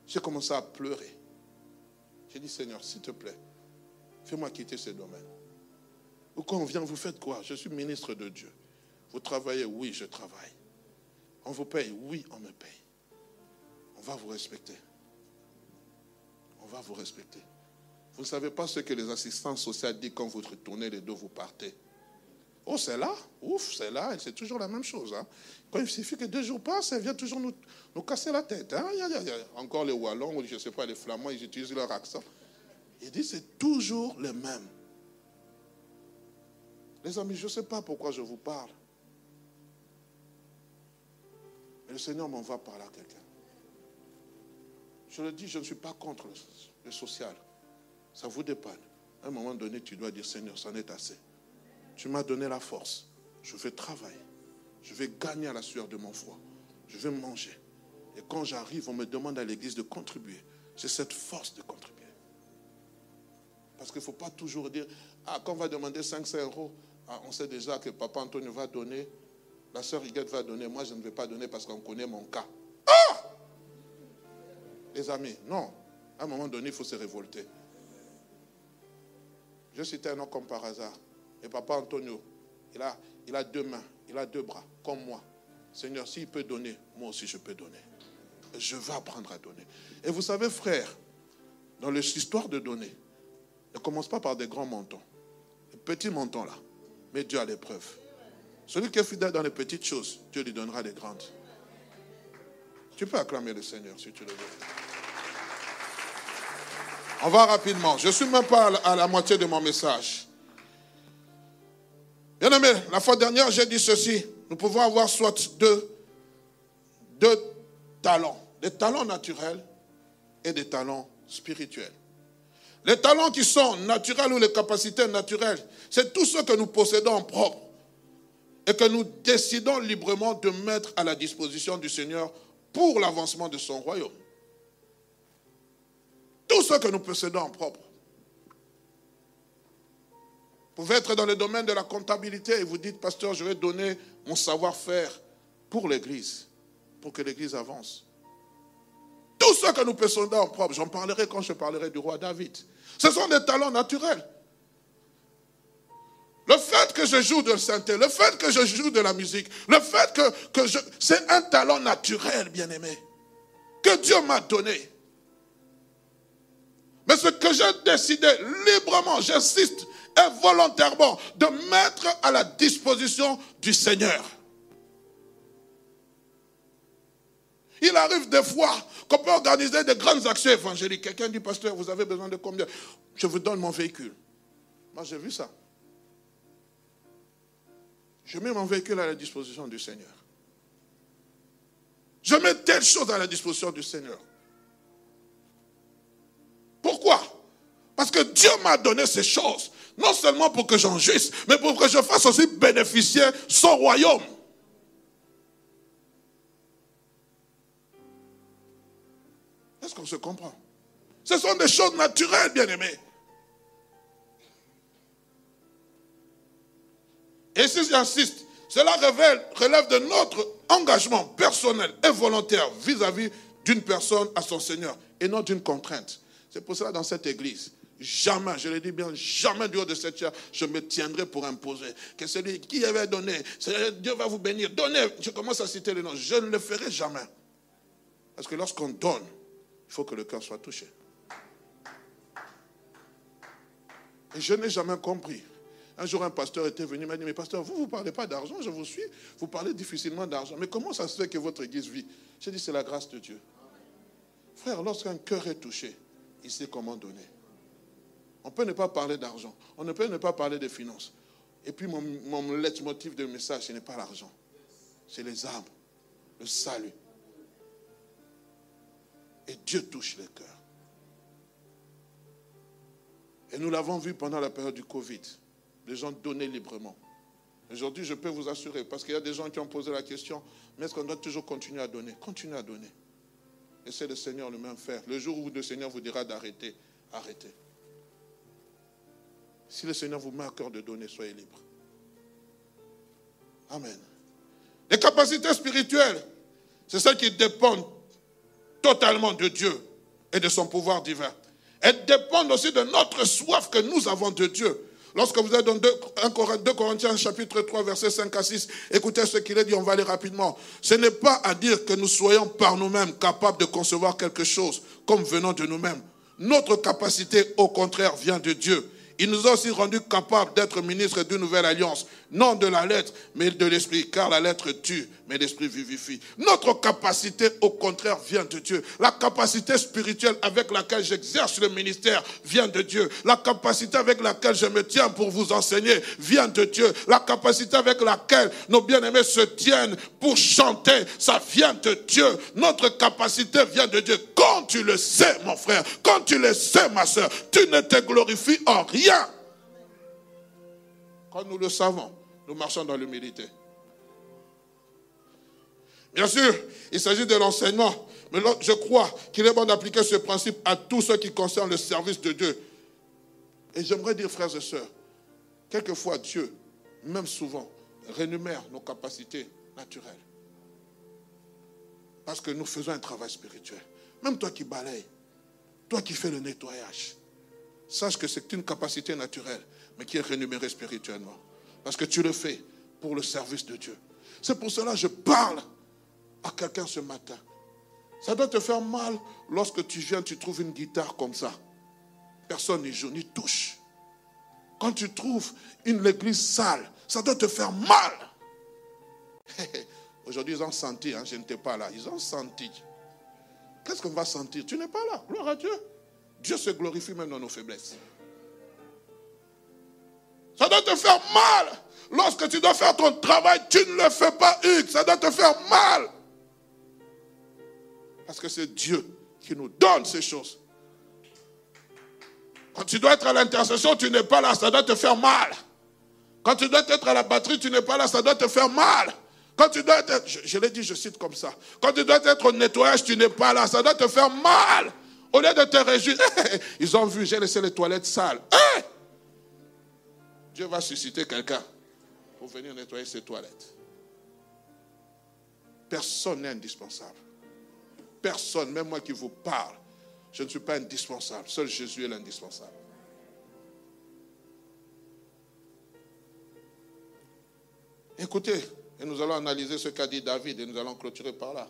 J'ai commencé à pleurer. J'ai dit, Seigneur, s'il te plaît, fais-moi quitter ce domaine. Ou on vient, vous faites quoi? Je suis ministre de Dieu. Vous travaillez? Oui, je travaille. On vous paye Oui, on me paye. On va vous respecter. On va vous respecter. Vous ne savez pas ce que les assistants sociaux disent quand vous retournez les deux, vous partez. Oh, c'est là Ouf, c'est là. C'est toujours la même chose. Hein. Quand il suffit que deux jours passent, elle vient toujours nous, casser la tête. Hein. Encore les Wallons, ou je ne sais pas, les Flamands, ils utilisent leur accent. Il dit, c'est toujours les mêmes. Les amis, je ne sais pas pourquoi je vous parle. Le Seigneur m'envoie parler à quelqu'un. Je le dis, je ne suis pas contre le social. Ça vous dépanne. À un moment donné, tu dois dire, Seigneur, c'en est assez. Tu m'as donné la force. Je vais travailler. Je vais gagner à la sueur de mon froid. Je vais manger. Et quand j'arrive, on me demande à l'église de contribuer. J'ai cette force de contribuer. Parce qu'il ne faut pas toujours dire, ah, quand on va demander 500 euros, ah, on sait déjà que papa Antonio va donner, la sœur Higuette va donner, moi je ne vais pas donner parce qu'on connaît mon cas. Ah Les amis, non. À un moment donné, il faut se révolter. Je citais un nom comme par hasard. Et papa Antonio, il a, il a deux mains, il a deux bras, comme moi. Seigneur, s'il peut donner, moi aussi je peux donner. Je vais apprendre à donner. Et vous savez, frère, dans l'histoire de donner, ne commence pas par des grands montants. Les petits montants là. Mais Dieu a l'épreuve. Celui qui est fidèle dans les petites choses, Dieu lui donnera les grandes. Tu peux acclamer le Seigneur si tu le veux. On va rapidement. Je ne suis même pas à la moitié de mon message. Bien aimé, la fois dernière, j'ai dit ceci. Nous pouvons avoir soit deux, deux talents. Des talents naturels et des talents spirituels. Les talents qui sont naturels ou les capacités naturelles, c'est tout ce que nous possédons en propre et que nous décidons librement de mettre à la disposition du Seigneur pour l'avancement de son royaume. Tout ce que nous possédons en propre. Vous pouvez être dans le domaine de la comptabilité et vous dites, pasteur, je vais donner mon savoir-faire pour l'Église, pour que l'Église avance. Tout ce que nous possédons en propre, j'en parlerai quand je parlerai du roi David. Ce sont des talents naturels. Que je joue de synthé, le fait que je joue de la musique, le fait que, que je... C'est un talent naturel, bien aimé, que Dieu m'a donné. Mais ce que j'ai décidé librement, j'insiste, et volontairement, de mettre à la disposition du Seigneur. Il arrive des fois qu'on peut organiser de grandes actions évangéliques. Quelqu'un dit, pasteur, vous avez besoin de combien? Je vous donne mon véhicule. Moi, j'ai vu ça. Je mets mon véhicule à la disposition du Seigneur. Je mets telle chose à la disposition du Seigneur. Pourquoi? Parce que Dieu m'a donné ces choses, non seulement pour que j'en jouisse, mais pour que je fasse aussi bénéficier son royaume. Est-ce qu'on se comprend? Ce sont des choses naturelles, bien aimés. Et si j'insiste, cela relève de notre engagement personnel et volontaire vis-à-vis d'une personne à son Seigneur et non d'une contrainte. C'est pour cela, dans cette église, jamais, je le dis bien, jamais du haut de cette chair, je me tiendrai pour imposer. Que celui qui avait donné, Dieu va vous bénir. Donnez, je commence à citer les noms. Je ne le ferai jamais. Parce que lorsqu'on donne, il faut que le cœur soit touché. Et je n'ai jamais compris. Un jour, un pasteur était venu, m'a dit, mais pasteur, vous, vous ne parlez pas d'argent, je vous suis, vous parlez difficilement d'argent. Mais comment ça se fait que votre église vit? J'ai dit, c'est la grâce de Dieu. Frère, lorsqu'un cœur est touché, il sait comment donner. On peut ne pas parler d'argent, on ne peut pas parler de finances. Et puis mon, mon leitmotiv de message, ce n'est pas l'argent, c'est les âmes, le salut. Et Dieu touche les cœurs. Et nous l'avons vu pendant la période du Covid. Les gens donnaient librement. Aujourd'hui, je peux vous assurer, parce qu'il y a des gens qui ont posé la question, mais est-ce qu'on doit toujours continuer à donner? Continuez à donner. Et c'est le Seigneur lui-même faire. Le jour où le Seigneur vous dira d'arrêter, arrêtez. Si le Seigneur vous met à cœur de donner, soyez libre. Amen. Les capacités spirituelles, c'est celles qui dépendent totalement de Dieu et de son pouvoir divin. Elles dépendent aussi de notre soif que nous avons de Dieu. Lorsque vous êtes dans 2, 2 Corinthiens chapitre 3 verset 5 à 6, écoutez ce qu'il est dit, on va aller rapidement. Ce n'est pas à dire que nous soyons par nous-mêmes capables de concevoir quelque chose comme venant de nous-mêmes. Notre capacité, au contraire, vient de Dieu. Il nous a aussi rendus capables d'être ministres d'une nouvelle alliance, non de la lettre, mais de l'esprit, car la lettre tue, mais l'esprit vivifie. Notre capacité, au contraire, vient de Dieu. La capacité spirituelle avec laquelle j'exerce le ministère vient de Dieu. La capacité avec laquelle je me tiens pour vous enseigner vient de Dieu. La capacité avec laquelle nos bien-aimés se tiennent pour chanter, ça vient de Dieu. Notre capacité vient de Dieu. Quand tu le sais, mon frère, quand tu le sais, ma soeur, tu ne te glorifies en rien quand nous le savons, nous marchons dans l'humilité. Bien sûr, il s'agit de l'enseignement, mais je crois qu'il est bon d'appliquer ce principe à tout ce qui concerne le service de Dieu. Et j'aimerais dire, frères et sœurs, quelquefois Dieu, même souvent, rénumère nos capacités naturelles. Parce que nous faisons un travail spirituel. Même toi qui balayes, toi qui fais le nettoyage, sache que c'est une capacité naturelle, mais qui est rémunérée spirituellement. Parce que tu le fais pour le service de Dieu. C'est pour cela que je parle à quelqu'un ce matin. Ça doit te faire mal lorsque tu viens, tu trouves une guitare comme ça. Personne n'y joue, ni touche. Quand tu trouves une église sale, ça doit te faire mal. Aujourd'hui, ils ont senti, hein, je n'étais pas là, ils ont senti. Qu'est-ce qu'on va sentir? Tu n'es pas là, gloire à Dieu. Dieu se glorifie même dans nos faiblesses. Ça doit te faire mal. Lorsque tu dois faire ton travail, tu ne le fais pas, Hugues. Ça doit te faire mal. Parce que c'est Dieu qui nous donne ces choses. Quand tu dois être à l'intercession, tu n'es pas là, ça doit te faire mal. Quand tu dois être à la batterie, tu n'es pas là, ça doit te faire mal. Quand tu dois être, je, je l'ai dit, je cite comme ça. Quand tu dois être au nettoyage, tu n'es pas là, ça doit te faire mal. Au lieu de te réjouir, ils ont vu, j'ai laissé les toilettes sales. Dieu va susciter quelqu'un pour venir nettoyer ses toilettes. Personne n'est indispensable. Personne, même moi qui vous parle, je ne suis pas indispensable. Seul Jésus est l'indispensable. Écoutez, et nous allons analyser ce qu'a dit David et nous allons clôturer par là.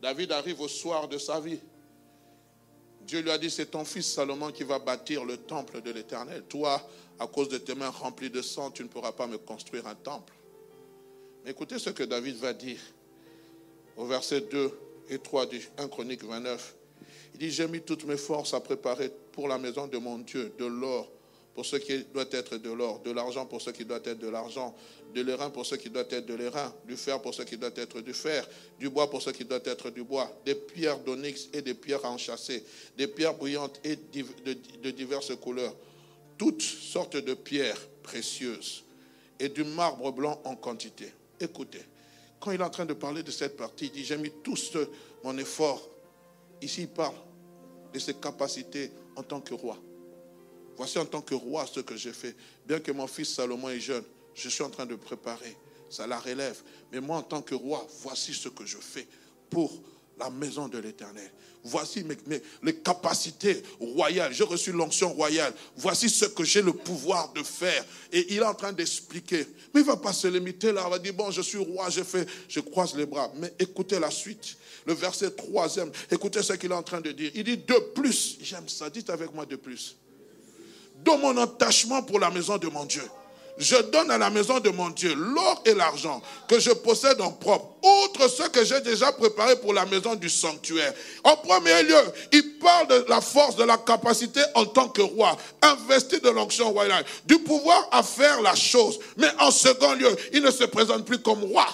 David arrive au soir de sa vie. Dieu lui a dit, c'est ton fils Salomon qui va bâtir le temple de l'Éternel. Toi, à cause de tes mains remplies de sang, tu ne pourras pas me construire un temple. Mais écoutez ce que David va dire au verset 2 et 3 du 1 Chronique 29. Il dit, j'ai mis toutes mes forces à préparer pour la maison de mon Dieu de l'or pour ce qui doit être de l'or, de l'argent pour ce qui doit être de l'argent, de l'airain pour ce qui doit être de l'airain, du fer pour ce qui doit être du fer, du bois pour ce qui doit être du bois, des pierres d'onyx et des pierres enchâssées, des pierres brillantes et de diverses couleurs, toutes sortes de pierres précieuses et du marbre blanc en quantité. Écoutez, quand il est en train de parler de cette partie, il dit, j'ai mis tout mon effort. Ici, il parle de ses capacités en tant que roi. Voici en tant que roi ce que j'ai fait. Bien que mon fils Salomon est jeune, je suis en train de préparer. Ça la relève. Mais moi, en tant que roi, voici ce que je fais pour la maison de l'Éternel. Voici mes, les capacités royales. J'ai reçu l'onction royale. Voici ce que j'ai le pouvoir de faire. Et il est en train d'expliquer. Mais il ne va pas se limiter là. Il va dire, bon, je suis roi, je fais, je croise les bras. Mais écoutez la suite. Le verset troisième. Écoutez ce qu'il est en train de dire. Il dit de plus. J'aime ça. Dites avec moi de plus dans mon attachement pour la maison de mon Dieu je donne à la maison de mon Dieu l'or et l'argent que je possède en propre, outre ce que j'ai déjà préparé pour la maison du sanctuaire. En premier lieu, il parle de la force, de la capacité en tant que roi, investi de l'onction royale, du pouvoir à faire la chose. Mais en second lieu, il ne se présente plus comme roi.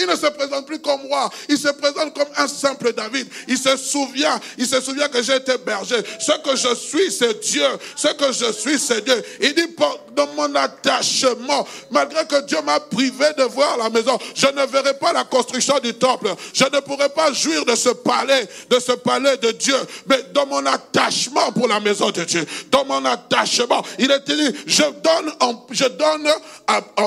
Il ne se présente plus comme roi. Il se présente comme un simple David. Il se souvient, il se souvient que j'ai été berger. Ce que je suis, c'est Dieu. Ce que je suis, c'est Dieu. Il dit, dans mon attachement, malgré que Dieu m'a privé de voir la maison, je ne verrai pas la construction du temple. Je ne pourrai pas jouir de ce palais, de ce palais de Dieu. Mais dans mon attachement pour la maison de Dieu, dans mon attachement, il est dit, je donne, je donne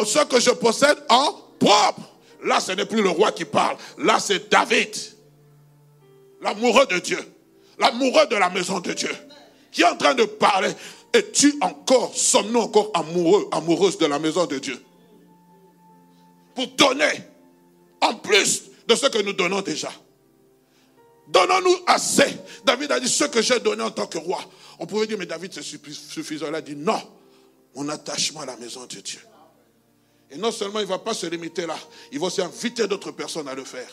ce que je possède en propre. Là, ce n'est plus le roi qui parle. Là, c'est David, l'amoureux de Dieu, l'amoureux de la maison de Dieu, qui est en train de parler. Et tu encore, sommes-nous encore amoureux, amoureuses de la maison de Dieu? Pour donner, en plus de ce que nous donnons déjà. Donnons-nous assez. David a dit ce que j'ai donné en tant que roi. On pouvait dire, mais David, c'est suffisant. Il a dit, non, mon attachement à la maison de Dieu. Et non seulement il ne va pas se limiter là, il va aussi inviter d'autres personnes à le faire.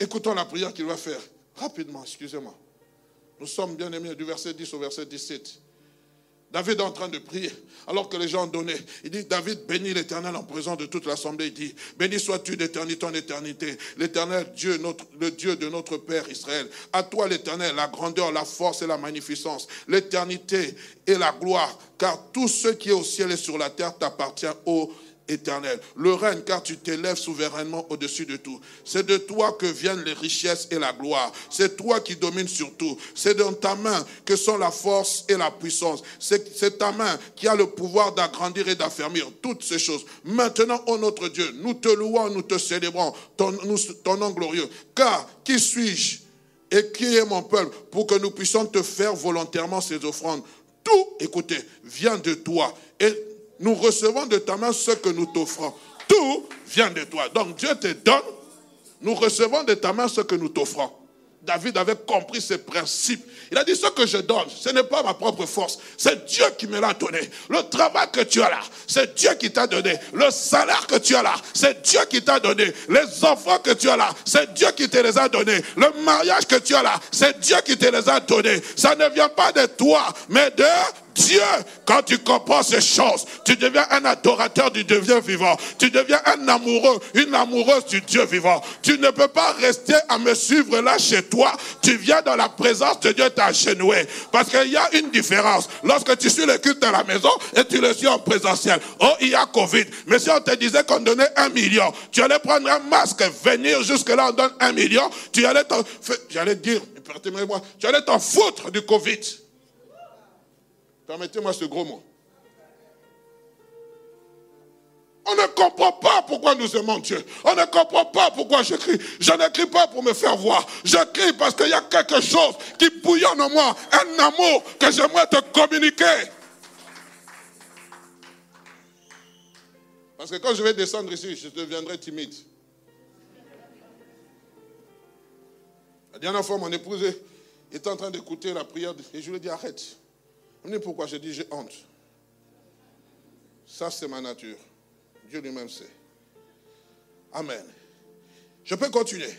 Écoutons la prière qu'il va faire. Rapidement, excusez-moi. Nous sommes bien aimés du verset 10 au verset 17. David est en train de prier, alors que les gens donnaient. Il dit, David bénit l'Éternel en présence de toute l'assemblée. Il dit, béni sois-tu d'éternité en éternité. L'Éternel, Dieu, le Dieu de notre Père Israël. À toi l'Éternel, la grandeur, la force et la magnificence, l'éternité et la gloire. Car tout ce qui est au ciel et sur la terre t'appartient, ô éternel. Le règne, car tu t'élèves souverainement au-dessus de tout. C'est de toi que viennent les richesses et la gloire. C'est toi qui domines sur tout. C'est dans ta main que sont la force et la puissance. C'est ta main qui a le pouvoir d'agrandir et d'affermir toutes ces choses. Maintenant, ô notre Dieu, nous te louons, nous te célébrons, ton, ton nom glorieux. Car qui suis-je et qui est mon peuple pour que nous puissions te faire volontairement ces offrandes? Tout, écoutez, vient de toi. Et nous recevons de ta main ce que nous t'offrons. Tout vient de toi. Donc Dieu te donne, nous recevons de ta main ce que nous t'offrons. David avait compris ces principes. Il a dit, ce que je donne, ce n'est pas ma propre force, c'est Dieu qui me l'a donné. Le travail que tu as là, c'est Dieu qui t'a donné. Le salaire que tu as là, c'est Dieu qui t'a donné. Les enfants que tu as là, c'est Dieu qui te les a donnés. Le mariage que tu as là, c'est Dieu qui te les a donnés. Ça ne vient pas de toi, mais de Dieu, quand tu comprends ces choses, tu deviens un adorateur du Dieu vivant. Tu deviens un amoureux, une amoureuse du Dieu vivant. Tu ne peux pas rester à me suivre là chez toi. Tu viens dans la présence de Dieu t'agenouer. Parce qu'il y a une différence. Lorsque tu suis le culte à la maison et tu le suis en présentiel. Oh, il y a Covid. Mais si on te disait qu'on donnait un million, tu allais prendre un masque, venir jusque là, on donne un million, tu allais t'en, j'allais dire, moi tu allais t'en foutre du Covid. Permettez-moi ce gros mot. On ne comprend pas pourquoi nous aimons Dieu. On ne comprend pas pourquoi je crie. Je ne crie pas pour me faire voir. Je crie parce qu'il y a quelque chose qui bouillonne en moi. Un amour que j'aimerais te communiquer. Parce que quand je vais descendre ici, je deviendrai timide. La dernière fois, mon épouse était en train d'écouter la prière et je lui ai dit arrête. Vous pourquoi je dis j'ai honte. Ça, c'est ma nature. Dieu lui-même sait. Amen. Je peux continuer.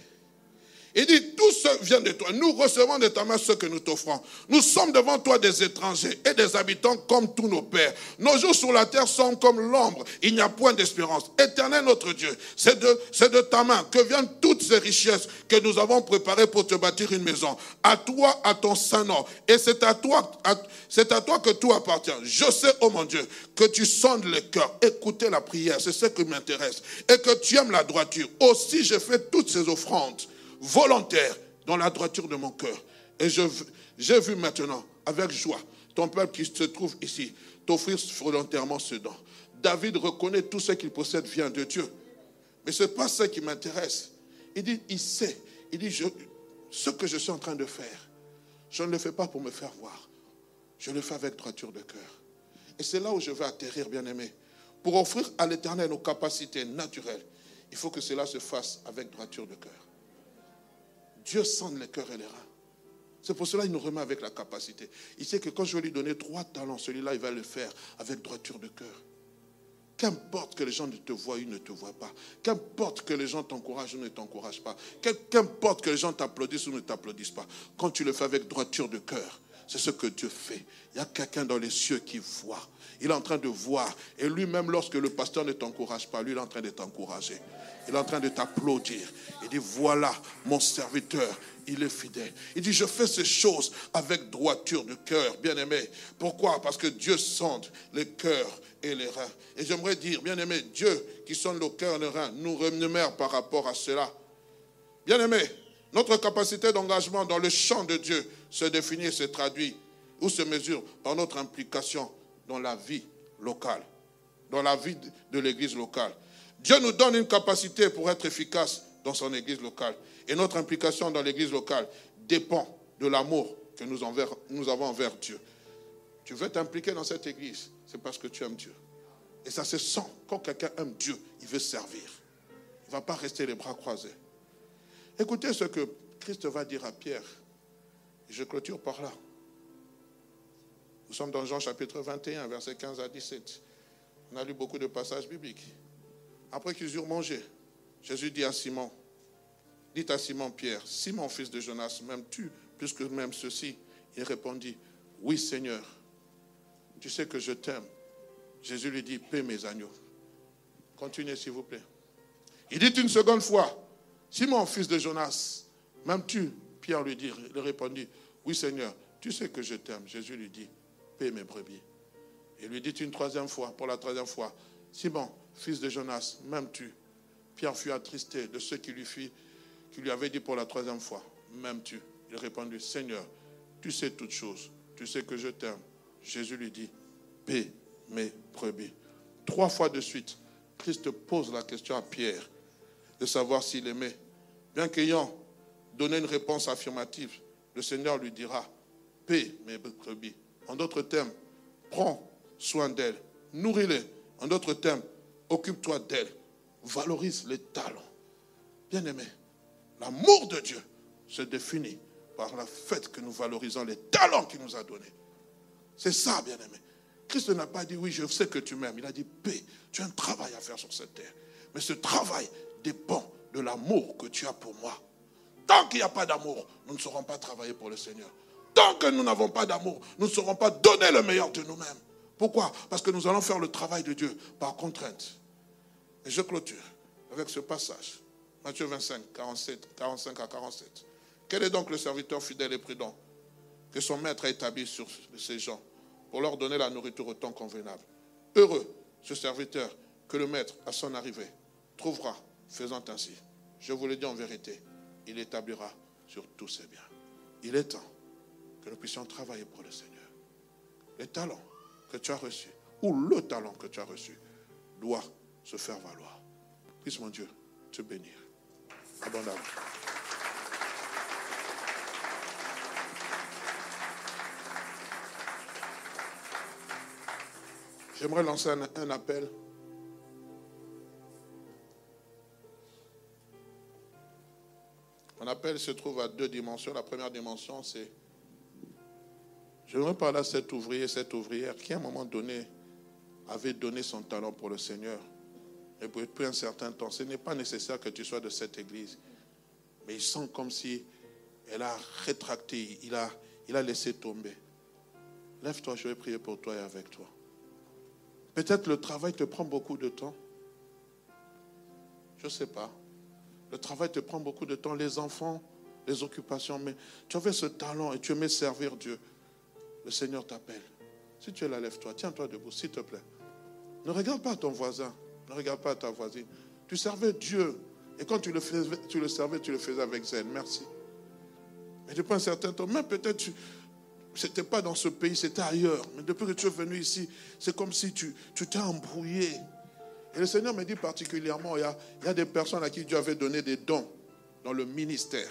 Il dit, tout ce vient de toi. Nous recevons de ta main ce que nous t'offrons. Nous sommes devant toi des étrangers et des habitants comme tous nos pères. Nos jours sur la terre sont comme l'ombre. Il n'y a point d'espérance. Éternel notre Dieu, c'est de, ta main que viennent toutes ces richesses que nous avons préparées pour te bâtir une maison. À toi, à ton saint nom. Et c'est à toi, toi que tout appartient. Je sais, oh mon Dieu, que tu sondes le cœur. Écoutez la prière, c'est ce qui m'intéresse. Et que tu aimes la droiture. Aussi, je fais toutes ces offrandes volontaire dans la droiture de mon cœur. Et j'ai vu maintenant, avec joie, ton peuple qui se trouve ici, t'offrir volontairement ce don. David reconnaît tout ce qu'il possède vient de Dieu. Mais ce n'est pas ce qui m'intéresse. Il dit, il sait, il dit, ce que je suis en train de faire, je ne le fais pas pour me faire voir. Je le fais avec droiture de cœur. Et c'est là où je vais atterrir, bien aimé. Pour offrir à l'Éternel nos capacités naturelles, il faut que cela se fasse avec droiture de cœur Dieu sonde les cœurs et les reins. C'est pour cela qu'il nous remet avec la capacité. Il sait que quand je vais lui donner trois talents, celui-là, il va le faire avec droiture de cœur. Qu'importe que les gens ne te voient ou ne te voient pas. Qu'importe que les gens t'encouragent ou ne t'encouragent pas. Qu'importe que les gens t'applaudissent ou ne t'applaudissent pas. Quand tu le fais avec droiture de cœur, c'est ce que Dieu fait. Il y a quelqu'un dans les cieux qui voit. Il est en train de voir. Et lui-même, lorsque le pasteur ne t'encourage pas, lui, il est en train de t'encourager. Il est en train de t'applaudir. Il dit, voilà mon serviteur, il est fidèle. Il dit, je fais ces choses avec droiture de cœur, bien aimé. Pourquoi? Parce que Dieu sonde les cœurs et les reins. Et j'aimerais dire, bien aimé, Dieu qui sonde le cœur et les reins nous rémunère par rapport à cela. Bien aimé, notre capacité d'engagement dans le champ de Dieu se définit se traduit ou se mesure par notre implication dans la vie locale, dans la vie de l'église locale. Dieu nous donne une capacité pour être efficace dans son église locale. Et notre implication dans l'église locale dépend de l'amour que nous, avons envers Dieu. Tu veux t'impliquer dans cette église, c'est parce que tu aimes Dieu. Et ça se sent. Quand quelqu'un aime Dieu, il veut servir. Il ne va pas rester les bras croisés. Écoutez ce que Christ va dire à Pierre. Je clôture par là. Nous sommes dans Jean chapitre 21, versets 15 à 17. On a lu beaucoup de passages bibliques. Après qu'ils eurent mangé, Jésus dit à Simon, dit à Simon Pierre, Simon fils de Jonas, m'aimes-tu plus que même ceci Il répondit, oui Seigneur, tu sais que je t'aime. Jésus lui dit, paie mes agneaux. Continuez s'il vous plaît. Il dit une seconde fois, Simon fils de Jonas, m'aimes-tu Pierre lui dit, il répondit, oui Seigneur, tu sais que je t'aime. Jésus lui dit, paie mes brebis. Il lui dit une troisième fois, pour la troisième fois, Simon, fils de Jonas, m'aimes-tu? Pierre fut attristé de ce qui lui, fit, qui lui avait dit pour la troisième fois, m'aimes-tu? Il répondit, Seigneur, tu sais toutes choses, tu sais que je t'aime. Jésus lui dit, paie mes brebis. Trois fois de suite, Christ pose la question à Pierre de savoir s'il aimait. Bien qu'ayant donné une réponse affirmative, le Seigneur lui dira, paie mes brebis. En d'autres termes, prends soin d'elles, nourris-les. En d'autres termes, occupe-toi d'elles, valorise les talents. Bien-aimé, l'amour de Dieu se définit par le fait que nous valorisons les talents qu'il nous a donnés. C'est ça, bien-aimé. Christ n'a pas dit, oui, je sais que tu m'aimes. Il a dit, paix, tu as un travail à faire sur cette terre. Mais ce travail dépend de l'amour que tu as pour moi. Tant qu'il n'y a pas d'amour, nous ne saurons pas travailler pour le Seigneur. Tant que nous n'avons pas d'amour, nous ne saurons pas donner le meilleur de nous-mêmes. Pourquoi? Parce que nous allons faire le travail de Dieu par contrainte. Et je clôture avec ce passage. Matthieu 25, 47, 45 à 47. Quel est donc le serviteur fidèle et prudent que son maître a établi sur ces gens pour leur donner la nourriture au temps convenable? Heureux ce serviteur que le maître, à son arrivée, trouvera faisant ainsi. Je vous le dis en vérité, il établira sur tous ses biens. Il est temps que nous puissions travailler pour le Seigneur. Les talents que tu as reçus, ou le talent que tu as reçu, doit se faire valoir. Puisse mon Dieu te bénir abondamment. J'aimerais lancer un, un appel. Mon appel se trouve à deux dimensions. La première dimension, c'est J'aimerais parler à cet ouvrier, cette ouvrière qui, à un moment donné, avait donné son talent pour le Seigneur. Et depuis un certain temps, ce n'est pas nécessaire que tu sois de cette église. Mais il sent comme si elle a rétracté, il a, il a laissé tomber. Lève-toi, je vais prier pour toi et avec toi. Peut-être le travail te prend beaucoup de temps. Je ne sais pas. Le travail te prend beaucoup de temps, les enfants, les occupations, mais tu avais ce talent et tu aimais servir Dieu le Seigneur t'appelle. Si tu es là, lève-toi, tiens-toi debout, s'il te plaît. Ne regarde pas ton voisin, ne regarde pas ta voisine. Tu servais Dieu. Et quand tu le, tu le servais, tu le faisais avec zèle. Merci. Mais depuis un certain temps, même peut-être tu n'étais pas dans ce pays, c'était ailleurs. Mais depuis que tu es venu ici, c'est comme si tu t'es embrouillé. Et le Seigneur me dit particulièrement, il y, a, il y a des personnes à qui Dieu avait donné des dons dans le ministère.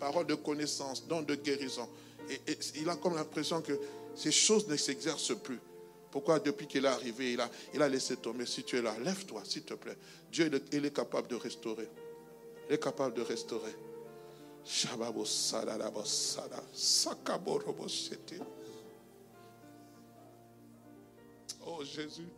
Parole de connaissance, dons de guérison il a comme l'impression que ces choses ne s'exercent plus. Pourquoi depuis qu'il est arrivé, il a, il a laissé tomber Si tu es là, lève-toi, s'il te plaît. Dieu, il est capable de restaurer. Il est capable de restaurer. Oh Jésus.